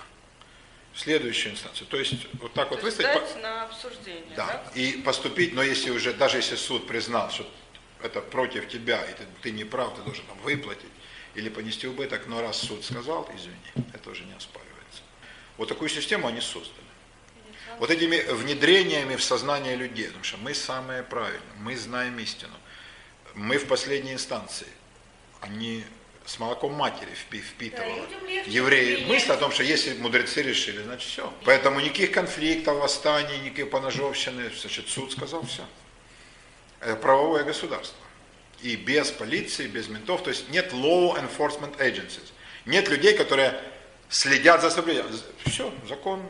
В следующую инстанцию. То есть, вот так вот
То есть
выставить.
дать на обсуждение,
Да,
да?
и поступить, но если уже, даже если суд признал, что это против тебя, и ты, ты не прав, ты должен там выплатить или понести убыток, но раз суд сказал, извини, это уже не оспаривается. Вот такую систему они создали. Вот этими внедрениями в сознание людей, потому что мы самые правильные, мы знаем истину, мы в последней инстанции, они с молоком матери впи- впитывали.
Да,
Евреи мысль о том, что если мудрецы решили, значит все. Поэтому никаких конфликтов, восстаний, никакой поножовщины, значит суд сказал все. Это правовое государство. И без полиции, без ментов, то есть нет law enforcement agencies. Нет людей, которые следят за соблюдением. Все, закон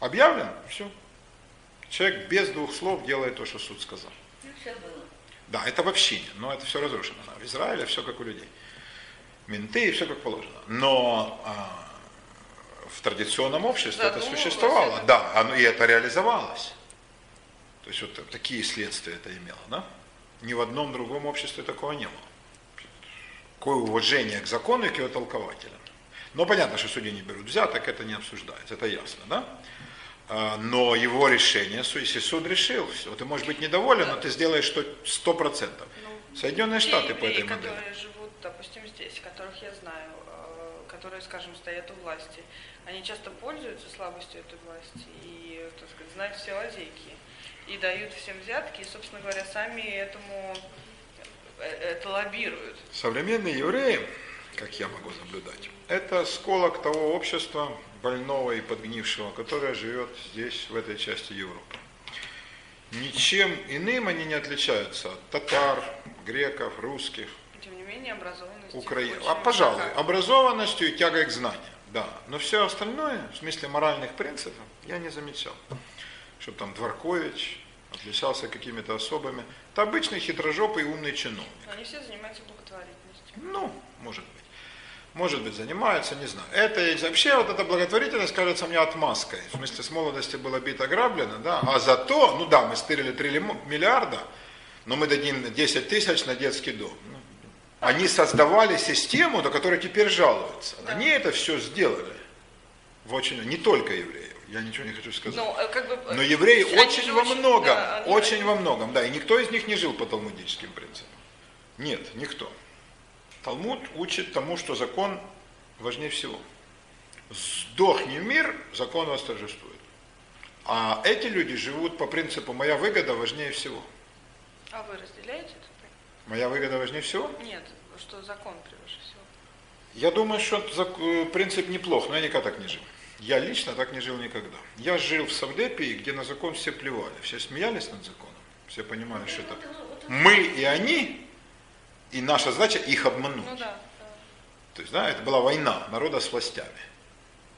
объявлен, все. Человек без двух слов делает то, что суд сказал.
Ну.
Да, это в общине, но это все разрушено. В Израиле все как у людей. менты и все как положено. Но а, в традиционном обществе это существовало, это. да, оно, и это реализовалось. То есть вот такие следствия это имело, да? Ни в одном другом обществе такого не было. Какое уважение к закону и к его толкователям. Но понятно, что судьи не берут взяток, это не обсуждается, это ясно, да? А, но его решение, если суд решил, все, ты можешь быть недоволен, но ты сделаешь что сто процентов. Ну, Соединенные Штаты по этой модели.
которые живут, допустим, здесь, которых я знаю, э, которые, скажем, стоят у власти, они часто пользуются слабостью этой власти и, так сказать, знают все лазейки. И дают всем взятки, и, собственно говоря, сами этому э, это лоббируют.
Современные евреи, как я могу наблюдать, это сколок того общества, больного и подгнившего, которое живет здесь, в этой части Европы. Ничем иным они не отличаются от татар, греков, русских.
Тем не менее, образованностью.
Украин... А, пожалуй, высока. образованностью и тягой к знаниям. Да. Но все остальное, в смысле моральных принципов, я не замечал. Что там Дворкович отличался какими-то особыми. Это обычный хитрожопый умный чиновник.
Они все занимаются благотворительностью.
Ну, может быть может быть, занимаются, не знаю. Это вообще вот эта благотворительность кажется мне отмазкой. В смысле, с молодости было бито граблено, да, а зато, ну да, мы стырили 3 миллиарда, но мы дадим 10 тысяч на детский дом. Ну, они создавали систему, до которой теперь жалуются. Они это все сделали. В очень, не только евреи. Я ничего не хочу сказать.
Но, э, как бы,
Но евреи очень во очень, многом, да, очень во многом, да, и никто из них не жил по талмудическим принципам. Нет, никто. Талмуд учит тому, что закон важнее всего. Сдохни мир, закон восторжествует. А эти люди живут по принципу «моя выгода важнее всего».
А вы разделяете это?
Моя выгода важнее всего?
Нет, что закон превыше всего.
Я думаю, что э, принцип неплох, но я никогда так не жил. Я лично так не жил никогда. Я жил в Савдепии, где на закон все плевали, все смеялись над законом, все понимали, что это мы и они, и наша задача их обмануть.
Ну, да, да.
То есть, да, это была война народа с властями.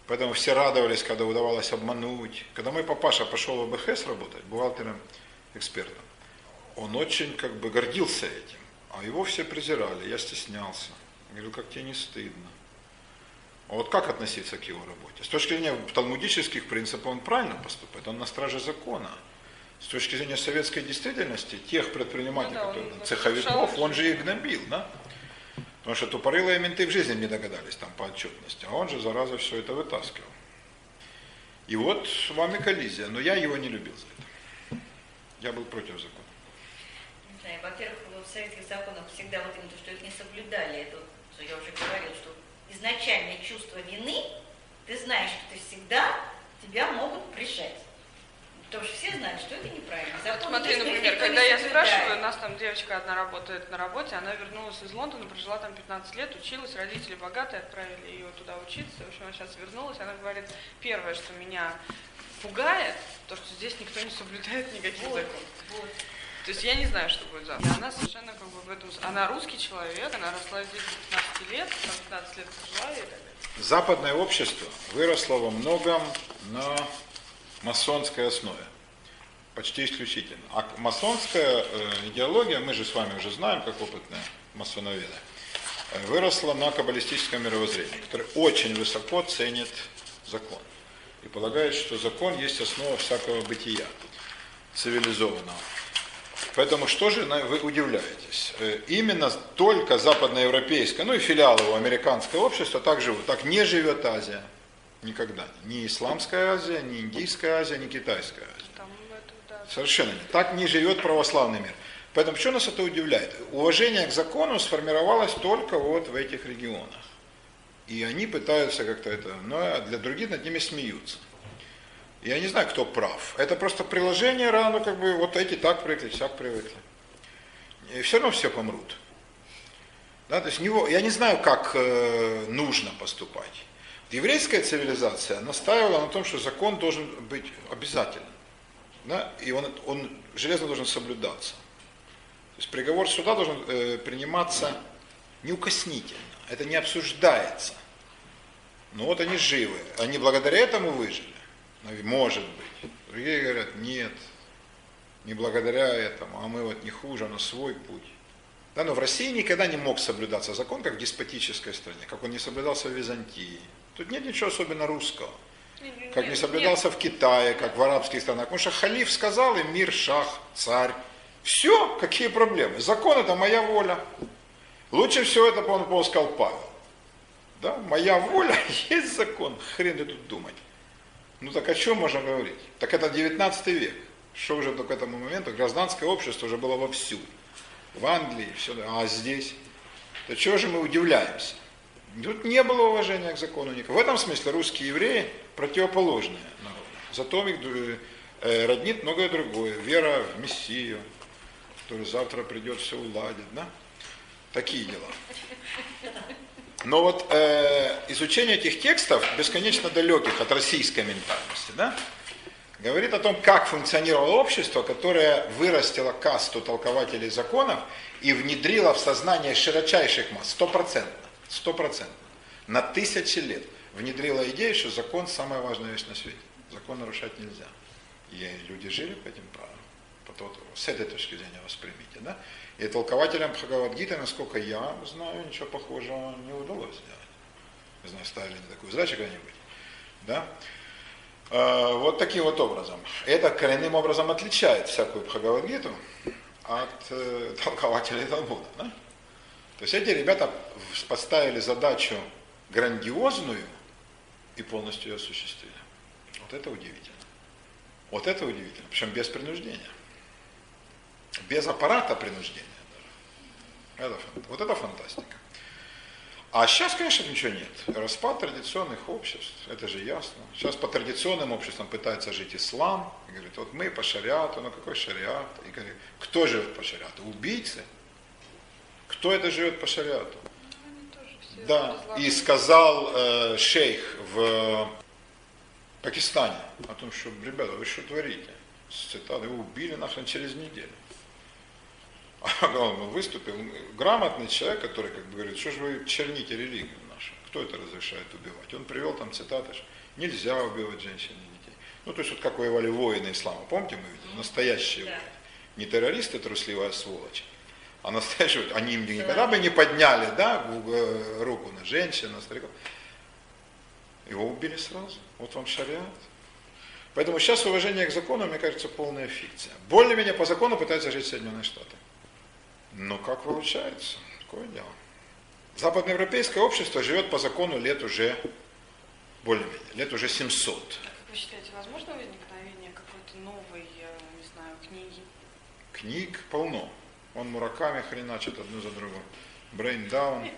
Поэтому все радовались, когда удавалось обмануть. Когда мой папаша пошел в БХС работать, бухгалтером, экспертом, он очень как бы гордился этим. А его все презирали, я стеснялся. Говорил, как тебе не стыдно. А вот как относиться к его работе? С точки зрения талмудических принципов он правильно поступает, он на страже закона с точки зрения советской действительности, тех предпринимателей, ну, да, которые, он, цеховиков, он же их гнобил, да? Потому что тупорылые менты в жизни не догадались там по отчетности, а он же, зараза, все это вытаскивал. И вот с вами коллизия, но я его не любил за это. Я был против закона.
Во-первых, в советских законах всегда вот именно то, что их не соблюдали, это, я уже говорил, что изначальное чувство вины, ты знаешь, что ты всегда тебя могут прижать. Потому что все знают, что это неправильно.
Закон Смотри, есть, например, когда я спрашиваю, у нас там девочка одна работает на работе, она вернулась из Лондона, прожила там 15 лет, училась, родители богатые, отправили ее туда учиться. В общем, она сейчас вернулась, она говорит, первое, что меня пугает, то, что здесь никто не соблюдает никаких вот, законов. Вот. То есть я не знаю, что будет завтра. Она совершенно как бы в этом... Она русский человек, она росла здесь до 15 лет, там 15 лет прожила и так далее.
Западное общество выросло во многом на масонской основе. Почти исключительно. А масонская э, идеология, мы же с вами уже знаем, как опытные масоноведы, э, выросла на каббалистическом мировоззрении, которое очень высоко ценит закон. И полагает, что закон есть основа всякого бытия цивилизованного. Поэтому что же вы удивляетесь? Э, именно только западноевропейское, ну и филиалы у американского общества так живут. Так не живет Азия. Никогда. Ни Исламская Азия, ни Индийская Азия, ни Китайская Азия. Совершенно нет. Так не живет православный мир. Поэтому что нас это удивляет? Уважение к закону сформировалось только вот в этих регионах. И они пытаются как-то это, но для других над ними смеются. Я не знаю, кто прав. Это просто приложение рано, как бы вот эти так привыкли, всяк привыкли. И все равно все помрут. Да, то есть него, я не знаю, как э, нужно поступать. Еврейская цивилизация настаивала на том, что закон должен быть обязательным. Да? И он, он железно должен соблюдаться. То есть приговор суда должен э, приниматься неукоснительно. Это не обсуждается. Но вот они живы. Они благодаря этому выжили. Может быть. Другие говорят, нет, не благодаря этому, а мы вот не хуже, на свой путь. Да, но в России никогда не мог соблюдаться закон, как в деспотической стране, как он не соблюдался в Византии. Тут нет ничего особенно русского. Как не соблюдался в Китае, как в арабских странах. Потому что халиф сказал им мир, шах, царь. Все, какие проблемы? Закон это моя воля. Лучше всего это, по-моему, сказал Павел. Да, моя воля *laughs* есть закон, хрен ты тут думать. Ну так о чем можно говорить? Так это 19 век. Что уже к этому моменту? Гражданское общество уже было вовсю. В Англии, все, а здесь? То чего же мы удивляемся? Тут не было уважения к закону никакого. В этом смысле русские евреи противоположные народы. Зато их э, роднит многое другое. Вера в Мессию, который завтра придет, все уладит. Да? Такие дела. Но вот э, изучение этих текстов, бесконечно далеких от российской ментальности, да, говорит о том, как функционировало общество, которое вырастило касту толкователей законов и внедрило в сознание широчайших масс, стопроцентно, стопроцентно, на тысячи лет внедрило идею, что закон самая важная вещь на свете. Закон нарушать нельзя. И люди жили по этим правилам. С этой точки зрения воспримите. Да? И толкователям Бхагавадгиты, насколько я знаю, ничего похожего не удалось сделать. Не знаю, ставили они такую задачу когда-нибудь. Да? А, вот таким вот образом. Это коренным образом отличает всякую Бхагавадгиту от э, толкователей Талмуда. Да? То есть эти ребята поставили задачу грандиозную и полностью ее осуществили. Вот это удивительно. Вот это удивительно, причем без принуждения. Без аппарата принуждения. Это, вот это фантастика. А сейчас, конечно, ничего нет. Распад традиционных обществ, это же ясно. Сейчас по традиционным обществам пытается жить ислам. И говорит, вот мы по шариату, ну какой шариат? И говорит, кто живет по шариату? Убийцы? Кто это живет по шариату? Да, и сказал э, шейх в Пакистане о том, что, ребята, вы что творите? С цитаты, его убили нахрен через неделю. *laughs* он выступил, грамотный человек, который как бы говорит, что же вы черните религию нашу, кто это разрешает убивать? Он привел там цитаты, что нельзя убивать женщин и детей. Ну, то есть вот как воевали воины ислама, помните, мы видели, настоящие да. воины. Не террористы, трусливая сволочь, а настоящие, они им никогда бы не подняли, да, э, руку на женщин, на стариков. Его убили сразу. Вот вам шариат. Поэтому сейчас уважение к закону, мне кажется, полная фикция. Более-менее по закону пытаются жить Соединенные Штаты. Ну, как получается? Такое дело. Западноевропейское общество живет по закону лет уже более-менее, лет уже 700.
Как вы считаете, возможно возникновение какой-то новой, не знаю, книги?
Книг полно. Он мураками хреначит одну за другой. Брейндаун.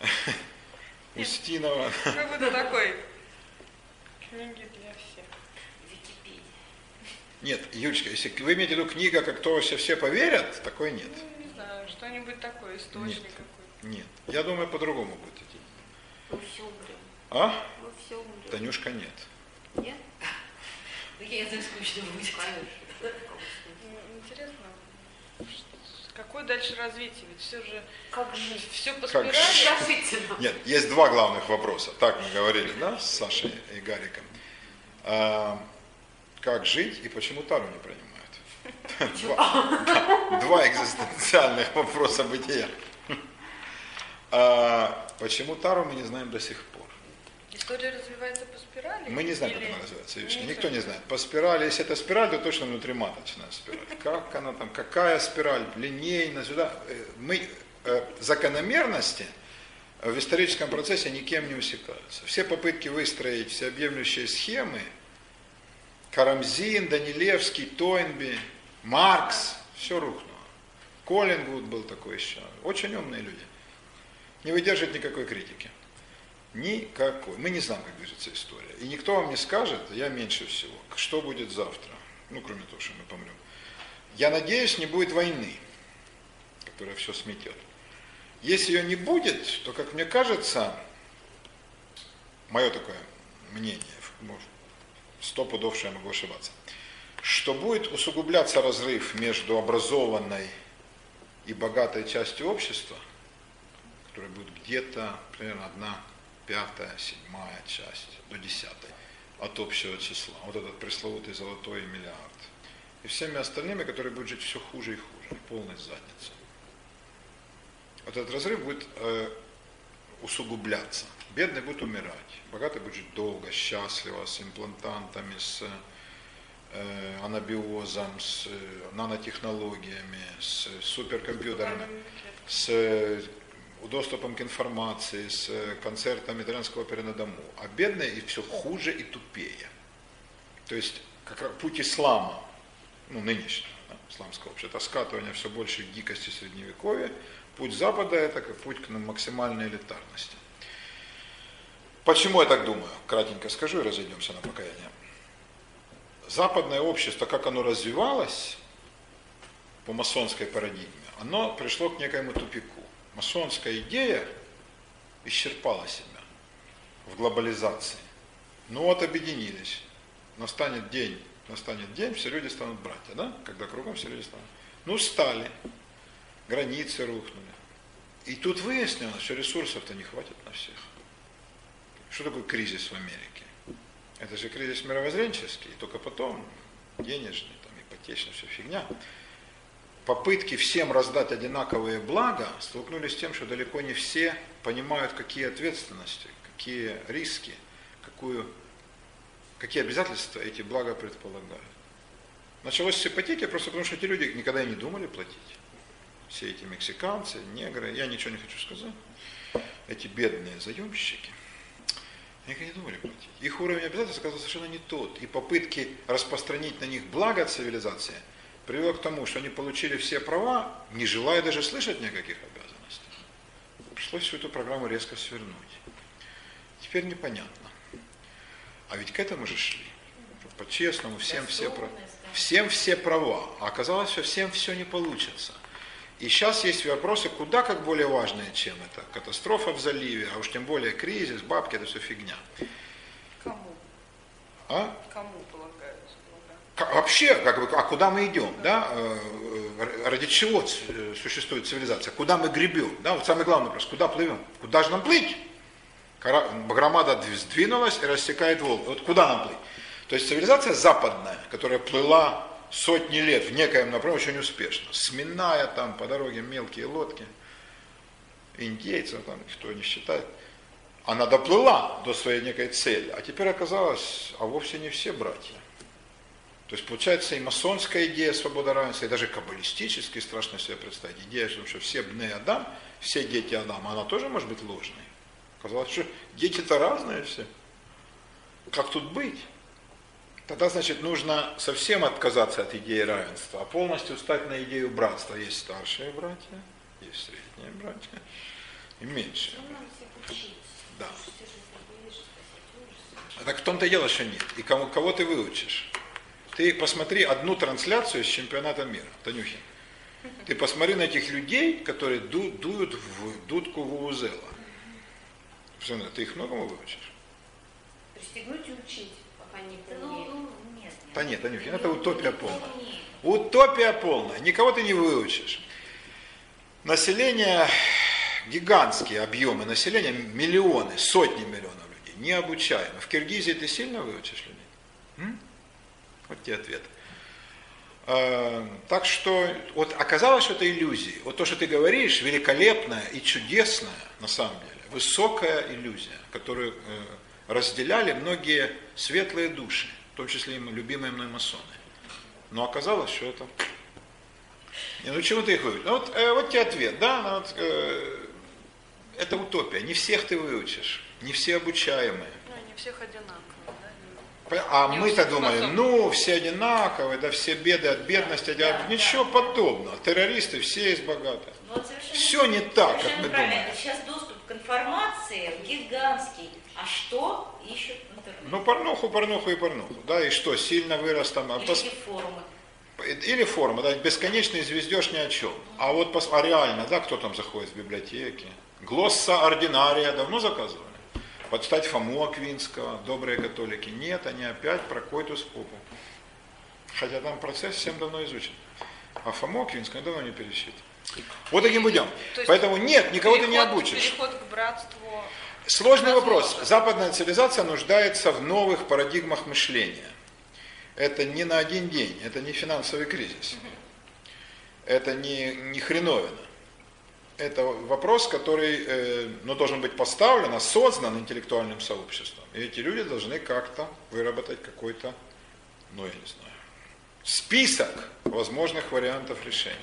*laughs* Устинова.
Как будто такой книги.
Нет, Юлечка, если вы имеете в виду книга, как то все, все поверят, такой нет.
Ну, не знаю, что-нибудь такое, источник нет. какой-то.
Нет, я думаю, по-другому будет идти.
Вы все умрем.
А?
Вы все умрем.
Танюшка, нет.
Нет? *laughs*
Да я это скучно будет.
Интересно, какое дальше развитие? Ведь все же
как жить?
Все по спирали. Как...
Нет, есть два главных вопроса. Так мы говорили, да, с Сашей и Гариком. Как жить и почему Тару не принимают. *laughs* Два, да, два экзистенциальных вопроса бытия. А, почему Тару мы не знаем до сих пор.
История развивается по спирали?
Мы не знаем, или... как она развивается. Видишь, никто не знает. По спирали, если это спираль, то точно внутриматочная спираль. Как она там, какая спираль, линейно, сюда. Э, мы э, закономерности в историческом процессе никем не усекаются. Все попытки выстроить всеобъемлющие схемы – Карамзин, Данилевский, Тойнби, Маркс, все рухнуло. Коллингвуд был такой еще. Очень умные люди. Не выдерживает никакой критики. Никакой. Мы не знаем, как движется история. И никто вам не скажет, я меньше всего, что будет завтра. Ну, кроме того, что мы помрем. Я надеюсь, не будет войны, которая все сметет. Если ее не будет, то, как мне кажется, мое такое мнение, может, сто пудов, что я могу ошибаться, что будет усугубляться разрыв между образованной и богатой частью общества, которая будет где-то примерно одна пятая, седьмая часть до десятой от общего числа. Вот этот пресловутый золотой миллиард. И всеми остальными, которые будут жить все хуже и хуже, полной задницей. вот этот разрыв будет э, усугубляться. Бедный будет умирать, богатый будет жить долго, счастливо, с имплантантами, с э, анабиозом, с э, нанотехнологиями, с суперкомпьютерами, с э, доступом к информации, с э, концертом итальянского оперы на дому. А бедные и все хуже и тупее. То есть как раз путь ислама, ну нынешнего, да, исламского общества, это скатывание все больше к дикости средневековья. Путь Запада это как путь к максимальной элитарности. Почему я так думаю? Кратенько скажу и разойдемся на покаяние. Западное общество, как оно развивалось по масонской парадигме, оно пришло к некоему тупику. Масонская идея исчерпала себя в глобализации. Ну вот объединились. Настанет день, настанет день, все люди станут братья, да? Когда кругом все люди станут. Ну, стали. Границы рухнули. И тут выяснилось, что ресурсов-то не хватит на всех. Что такое кризис в Америке? Это же кризис мировоззренческий, и только потом денежный, там, ипотечный, все фигня. Попытки всем раздать одинаковые блага столкнулись с тем, что далеко не все понимают, какие ответственности, какие риски, какую, какие обязательства эти блага предполагают. Началось с ипотеки просто потому, что эти люди никогда и не думали платить. Все эти мексиканцы, негры, я ничего не хочу сказать, эти бедные заемщики – они не думали платить. Их уровень обязательств оказался совершенно не тот. И попытки распространить на них благо цивилизации привело к тому, что они получили все права, не желая даже слышать никаких обязанностей. Пришлось всю эту программу резко свернуть. Теперь непонятно. А ведь к этому же шли. По-честному, всем все, всем все права. А оказалось, что всем все не получится. И сейчас есть вопросы, куда как более важные, чем это. Катастрофа в заливе, а уж тем более кризис, бабки, это все фигня.
Кому?
А?
Кому полагается?
Как, вообще, как бы, а куда мы идем, да? Э, э, ради чего существует цивилизация? Куда мы гребем? Да? Вот самый главный вопрос, куда плывем? Куда же нам плыть? Громада сдвинулась и рассекает Волгу. Вот куда нам плыть? То есть цивилизация западная, которая плыла сотни лет в некоем направлении очень успешно. Сминая там по дороге мелкие лодки, индейцев там, кто не считает, она доплыла до своей некой цели, а теперь оказалось, а вовсе не все братья. То есть получается и масонская идея свободы равенства, и даже каббалистически страшно себе представить. Идея, что все бны Адам, все дети Адама, она тоже может быть ложной. Казалось, что дети-то разные все. Как тут быть? Тогда, значит, нужно совсем отказаться от идеи равенства, а полностью стать на идею братства. Есть старшие братья, есть средние братья и меньшие. Да. Так в том-то дело, что нет. И кого, кого ты выучишь? Ты посмотри одну трансляцию с чемпионата мира, Танюхин. Ты посмотри на этих людей, которые ду, дуют в дудку Вувузела. Ты их многому выучишь?
Пристегнуть и учить.
Ну, да нет, Анюхин, это утопия полная. Утопия полная. Никого ты не выучишь. Население, гигантские объемы населения, миллионы, сотни миллионов людей, необучаемы. В Киргизии ты сильно выучишь людей? М? Вот тебе ответ. А, так что вот оказалось, что это иллюзии. Вот то, что ты говоришь, великолепная и чудесная, на самом деле, высокая иллюзия, которую э, разделяли многие светлые души, в том числе и любимые мной масоны. Но оказалось, что это... Не, ну чему ты их выучишь? Ну, вот, э, вот тебе ответ, да? Ну, вот, э, это утопия. Не всех ты выучишь, не все обучаемые.
Ну, не всех одинаково.
А мы-то думали, ну, все одинаковые, да, все беды от бедности, да, от... ничего да. подобного. Террористы все из богатых. Ну, вот все не так, как мы
правильно.
думаем.
Сейчас доступ к информации гигантский. А что ищут в интернете?
Ну, порнуху, порнуху и порнуху. Да, и что, сильно вырос там...
Или пос... форумы.
Или форма, да, бесконечный звездеж ни о чем. А вот пос... а реально, да, кто там заходит в библиотеки? Глосса ординария давно заказывали? Подстать Фому Аквинского, добрые католики. Нет, они опять про койтус попу. Хотя там процесс всем давно изучен. А Фому Аквинского давно не пересчитан. Вот таким путем. Поэтому нет, никого переход, ты не обучишь.
Переход к братству
Сложный вопрос. Западная цивилизация нуждается в новых парадигмах мышления. Это не на один день, это не финансовый кризис. Это не, не хреновина. Это вопрос, который э, ну, должен быть поставлен, осознан интеллектуальным сообществом. И эти люди должны как-то выработать какой-то, ну я не знаю, список возможных вариантов решения.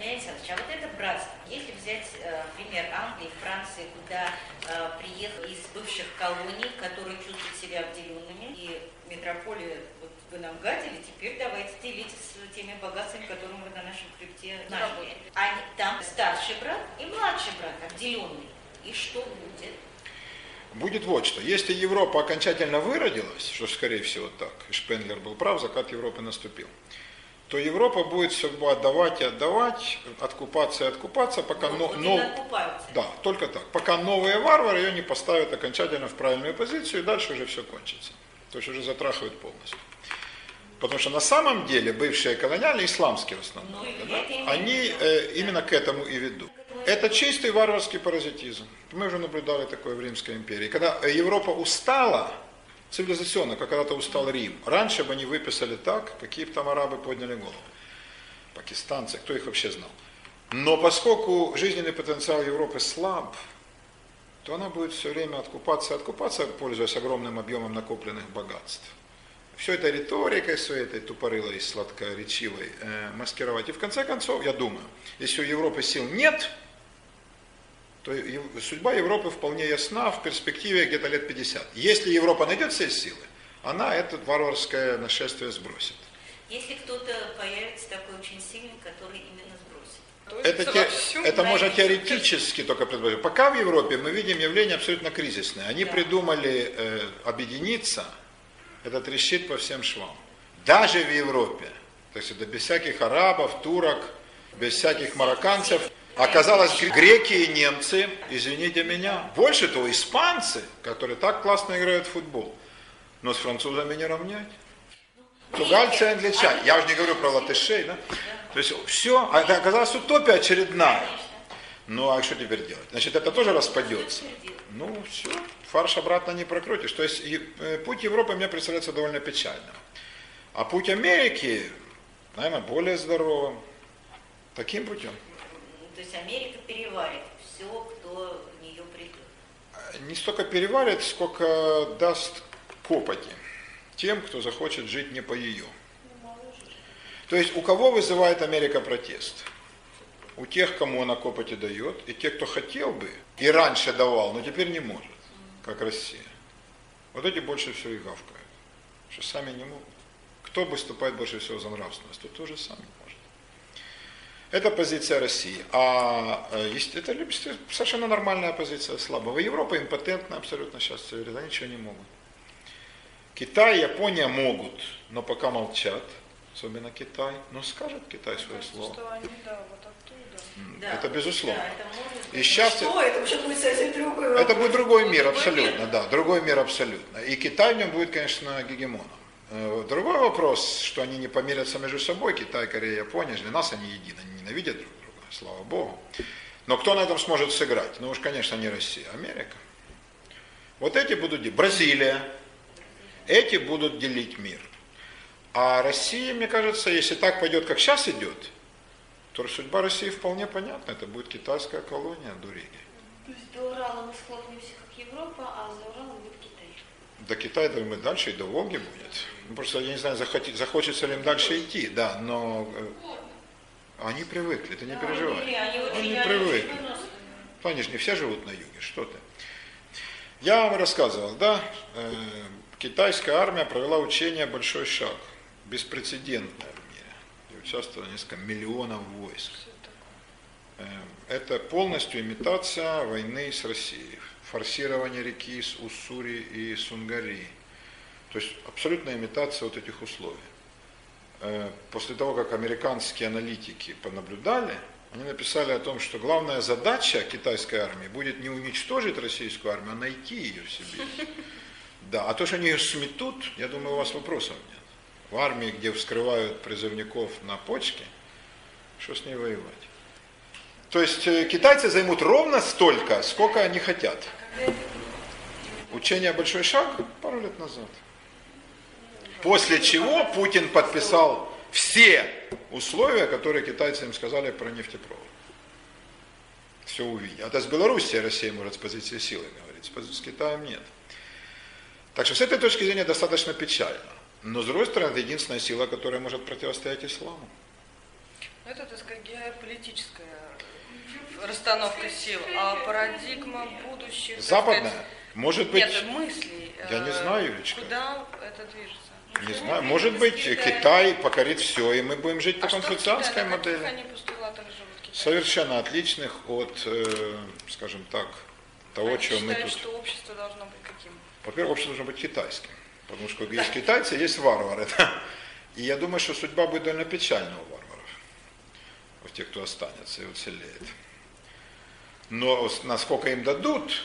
Леонид Александрович, а вот это братство, если взять э, пример Англии, Франции, куда э, приехали из бывших колоний, которые чувствуют себя обделенными, и метрополия, вот вы нам гадили, теперь давайте делитесь с теми богатствами, которые вы на нашем хребте нажили. Они, там старший брат и младший брат, обделенный. И что будет?
Будет вот что. Если Европа окончательно выродилась, что скорее всего так, и Шпенглер был прав, закат Европы наступил, то Европа будет все отдавать и отдавать, откупаться и откупаться, пока
Вот,
но, но-
откупаются.
да, только так, пока новые варвары ее не поставят окончательно в правильную позицию, и дальше уже все кончится. То есть уже затрахивают полностью. Потому что на самом деле бывшие колониальные, исламские в основном,
Ну,
да, они э, именно к этому и ведут. Это чистый варварский паразитизм. Мы уже наблюдали такое в Римской империи. Когда Европа устала, цивилизационно, как когда-то устал Рим, раньше бы они выписали так, какие бы там арабы подняли голову. Пакистанцы, кто их вообще знал. Но поскольку жизненный потенциал Европы слаб, то она будет все время откупаться и откупаться, пользуясь огромным объемом накопленных богатств. Все это риторикой своей этой тупорылой, сладкоречивой э, маскировать. И в конце концов, я думаю, если у Европы сил нет, то судьба Европы вполне ясна в перспективе где-то лет 50. Если Европа найдет все силы, она это варварское нашествие сбросит.
Если кто-то появится такой очень сильный, который именно сбросит.
То
Это, те- это можно теоретически только предположить. Пока в Европе мы видим явление абсолютно кризисное. Они
Да.
придумали э, объединиться, это трещит по всем швам. Даже в Европе, то есть это без всяких арабов, турок, без всяких марокканцев, оказалось гр- греки и немцы, извините меня, больше того, испанцы, которые так классно играют в футбол, но с французами не равнять. Португальцы и англичане. Я уже не говорю про латышей, да? То есть все, а это оказалась утопия очередная. Ну а что теперь делать? Значит, это тоже распадется. Ну все, фарш обратно не прокрутишь. То есть э, путь Европы мне представляется довольно печальным. А путь Америки, наверное, более здоровым. Таким путем.
Ну, То есть Америка переварит все, кто в нее придет.
Не столько переварит, сколько даст копоти тем, кто захочет жить не по ее. То есть у кого вызывает Америка протест? У тех, кому она копоти дает, и те, кто хотел бы, и раньше давал, но теперь не может, как Россия. Вот эти больше всего и гавкают, что сами не могут. Кто выступает больше всего за нравственность, тот тоже сам не может. Это позиция России. А э, есть- это совершенно нормальная позиция слабого. Европа импотентна абсолютно сейчас, все говорят, они ничего не могут. Китай Япония могут, но пока молчат, особенно Китай. Но скажет Китай свое
Кажется,
слово.
что они, да, вот оттуда.
Да,
Это безусловно.
Да, это может
И сейчас-
Что? Это уже будет совсем другой
Это будет другой мир,
Другой
абсолютно, да, другой мир абсолютно. И Китай в нем будет, конечно, гегемоном. Э, Другой вопрос, что они не помирятся между собой, Китай, Корея, Япония, для нас они едины, они ненавидят друг друга, слава Богу. Но кто на этом сможет сыграть? Ну уж, конечно, не Россия, а Америка. Вот эти будут, Бразилия, эти будут делить мир. А Россия, мне кажется, если так пойдет, как сейчас идет, то судьба России вполне понятна. Это будет китайская колония до Риги.
То есть до Урала мы схлопнемся, как Европа, а за Уралом будет Китай.
До Китая, думаю, дальше и до Волги будет. Ну, просто я не знаю, захоти- захочется ли им дальше идти, да, но э, они привыкли, ты не
Да,
переживай.
Они, они
Они привыкли. же не все живут на юге, что ты. Я вам рассказывал, да, э, китайская армия провела учение «Большой шаг», беспрецедентное в мире. И участвовало несколько миллионов войск. Э, Это полностью имитация войны с Россией. Форсирование реки с Уссури и Сунгари. То есть абсолютная имитация вот этих условий. Э, После того, как американские аналитики понаблюдали, они написали о том, что главная задача китайской армии будет не уничтожить российскую армию, а найти ее в Сибири. Да, а то, что они ее сметут, я думаю, у вас вопросов нет. В армии, где вскрывают призывников на почке, что с ней воевать? То есть э, китайцы займут ровно столько, сколько они хотят. Учение «Большой шаг» пару лет назад. После чего Путин подписал все условия, которые китайцы им сказали про нефтепровод. все увидим. А это с Белоруссией Россия может с позиции силы говорить, с Китаем нет. Так что с этой точки зрения достаточно печально. Но с другой стороны, это единственная сила, которая может противостоять исламу.
Это, так сказать, геополитическая расстановка сил, а парадигма будущих...
Западная,
сказать,
может быть,
Нет, мыслей.
Я не
э,
знаю, Юлечка.
Куда это движется?
Не знаю, может быть, Китай покорит все, и мы будем жить по
А что в
конфуцианской модели.
они?
Совершенно отличных от, э, скажем так, того,
Они
чего мы тут...
что общество должно быть каким?
Во-первых, общество должно быть китайским. Потому что есть китайцы, есть варвары. *laughs* да. И я думаю, что судьба будет довольно печальна у варваров. У тех, кто останется и уцелеет. Но насколько им дадут,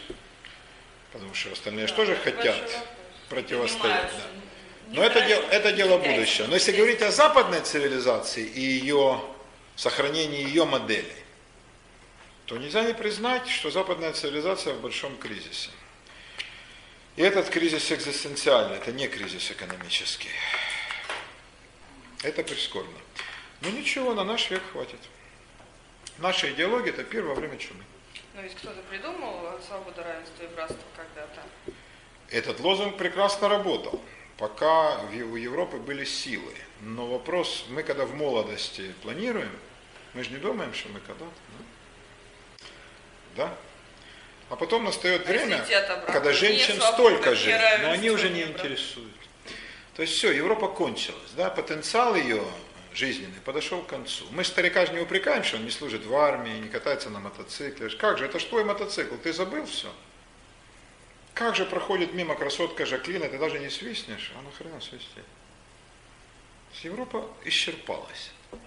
потому что остальные же тоже хотят противостоять. Да. Но это дело, это дело будущего. Но если говорить о западной цивилизации и ее сохранении ее модели, то нельзя не признать, что западная цивилизация в большом кризисе. И этот кризис экзистенциальный, это не кризис экономический. Это прискорбно. Но ничего, на наш век хватит. Наша идеология это пир во время чумы.
Но ведь кто-то придумал свободу, равенство и братство когда-то.
Этот лозунг прекрасно работал, пока у Европы были силы. Но вопрос, мы когда в молодости планируем, мы же не думаем, что мы когда-то. Да? да? А потом настает время, когда женщин столько же, но они уже не интересуют. То есть все, Европа кончилась, да, потенциал ее жизненный подошел к концу. Мы старика же не упрекаем, что он не служит в армии, не катается на мотоцикле. Как же, это ж твой мотоцикл, ты забыл все? Как же проходит мимо красотка Жаклина, ты даже не свистнешь, а нахрена свистеть? Европа исчерпалась.
Но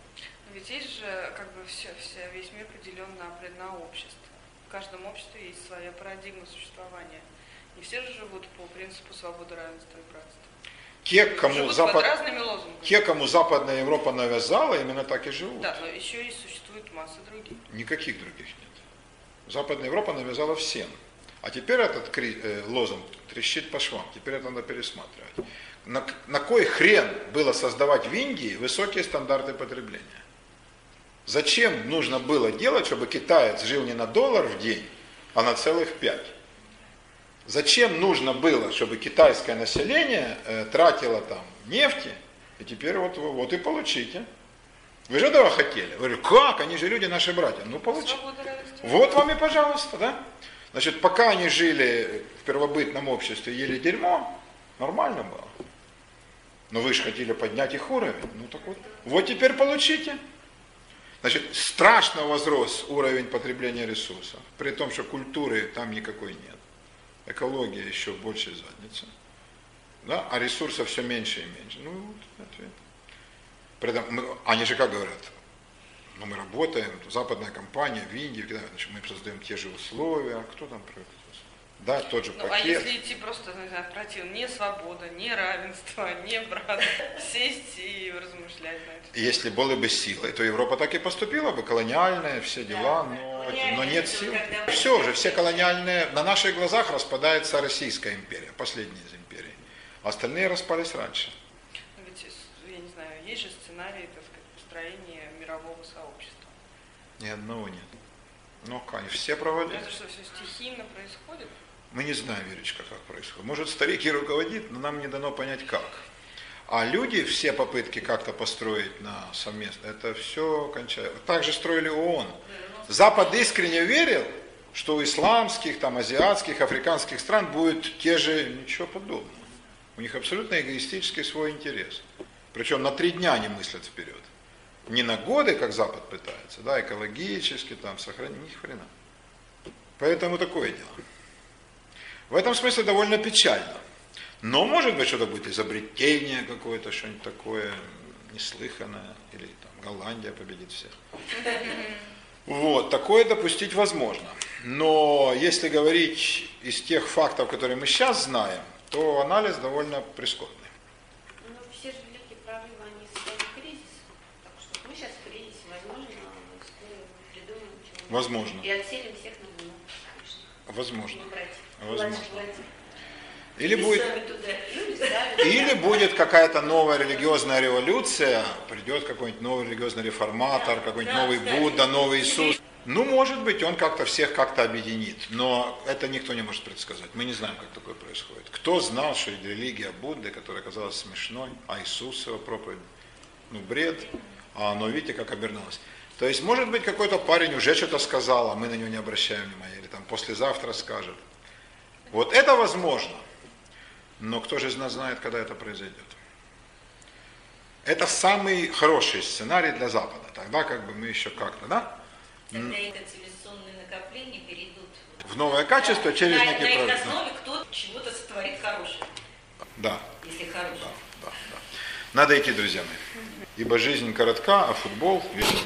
Ведь есть же как бы все, все, весь мир поделен на, на общество. В каждом обществе есть своя парадигма существования. Не все же живут по принципу свободы, равенства и братства.
Те, кому, Запад... Те, кому Западная Европа навязала, именно так и живут.
Да, но еще и существует масса других.
Никаких других нет. Западная Европа навязала всем. А теперь этот э, лозунг трещит по швам. Теперь это надо пересматривать. На, на кой хрен было создавать в Индии высокие стандарты потребления? Зачем нужно было делать, чтобы китаец жил не на доллар в день, а на целых пять? Зачем нужно было, чтобы китайское население э, тратило там нефти, и теперь вот, вот и получите. Вы же этого хотели? Вы говорите, как? Они же люди, наши братья. Ну, получите. Вот вам и пожалуйста, да? Значит, пока они жили в первобытном обществе, ели дерьмо, нормально было. Но вы же хотели поднять их уровень. Ну так вот. Вот теперь получите. Значит, страшно возрос уровень потребления ресурсов, при том, что культуры там никакой нет. Экология еще больше задница. Да? А ресурсов все меньше и меньше. Ну, вот ответ. При этом мы- они же как говорят, ну, мы работаем, западная компания в Индии, значит, мы создаем те же условия, а кто там про это? Да, тот же
Ну, а
пакет.
если идти просто, ну, не знаю, против, не свобода, не равенство, *laughs* не брат, сесть и размышлять на это.
Если были бы силы, то Европа так и поступила бы, колониальные все дела, но, но нет сил. Все же, все колониальные, на наших глазах распадается Российская империя, последняя из империй. А остальные распались раньше.
Ну, Ведь, я не знаю, есть же сценарий, так сказать, построения мирового сообщества.
Ни одного нет. Ну, конечно, все провалили.
Это что, все стихийно происходит?
Мы не знаем, Верочка, как происходит. Может, старик и руководит, но нам не дано понять, как. А люди, все попытки как-то построить на совместно, это все кончается. Так же строили ООН. Запад искренне верил, что у исламских, там, азиатских, африканских стран будет те же, ничего подобного. У них абсолютно эгоистический свой интерес. Причем на три дня они мыслят вперед. Не на годы, как Запад пытается, да, экологически, там, сохранить, ни хрена. Поэтому такое дело. В этом смысле довольно печально. Но может быть что-то будет изобретение какое-то, что-нибудь такое неслыханное, или там Голландия победит всех. Вот, такое допустить возможно. Но если говорить из тех фактов, которые мы сейчас знаем, то анализ довольно прискорбный.
Ну, все же великие прорывы, они создают кризис. Так что мы сейчас в кризисе, возможно, мы скоро придумаем чего
Возможно.
И отселим всех на Луну.
Возможно. Возможно. Или будет.
Ну,
или будет какая-то новая религиозная революция, придет какой-нибудь новый религиозный реформатор, какой-нибудь новый. Будда, новый Иисус. Ну, может быть, он как-то всех как-то объединит, но это никто не может предсказать. Мы не знаем, как такое происходит. Кто знал, что религия Будды, которая оказалась смешной, а Иисус его проповедь, ну, бред, а оно, видите, как обернулось. То есть, может быть, какой-то парень уже что-то сказал, а мы на него не обращаем внимания, или там послезавтра скажет. Вот это возможно. Но кто же из нас знает, когда это произойдет? Это самый хороший сценарий для Запада. Тогда как бы мы еще как-то, да?
Тогда это цивилизационные накопления перейдут
В новое качество через
на,
некий
на их основе кто чего-то сотворит хорошее,
Да,
если хорошее.
да, да, да. Надо идти, друзья мои. Ибо жизнь коротка, а футбол весел.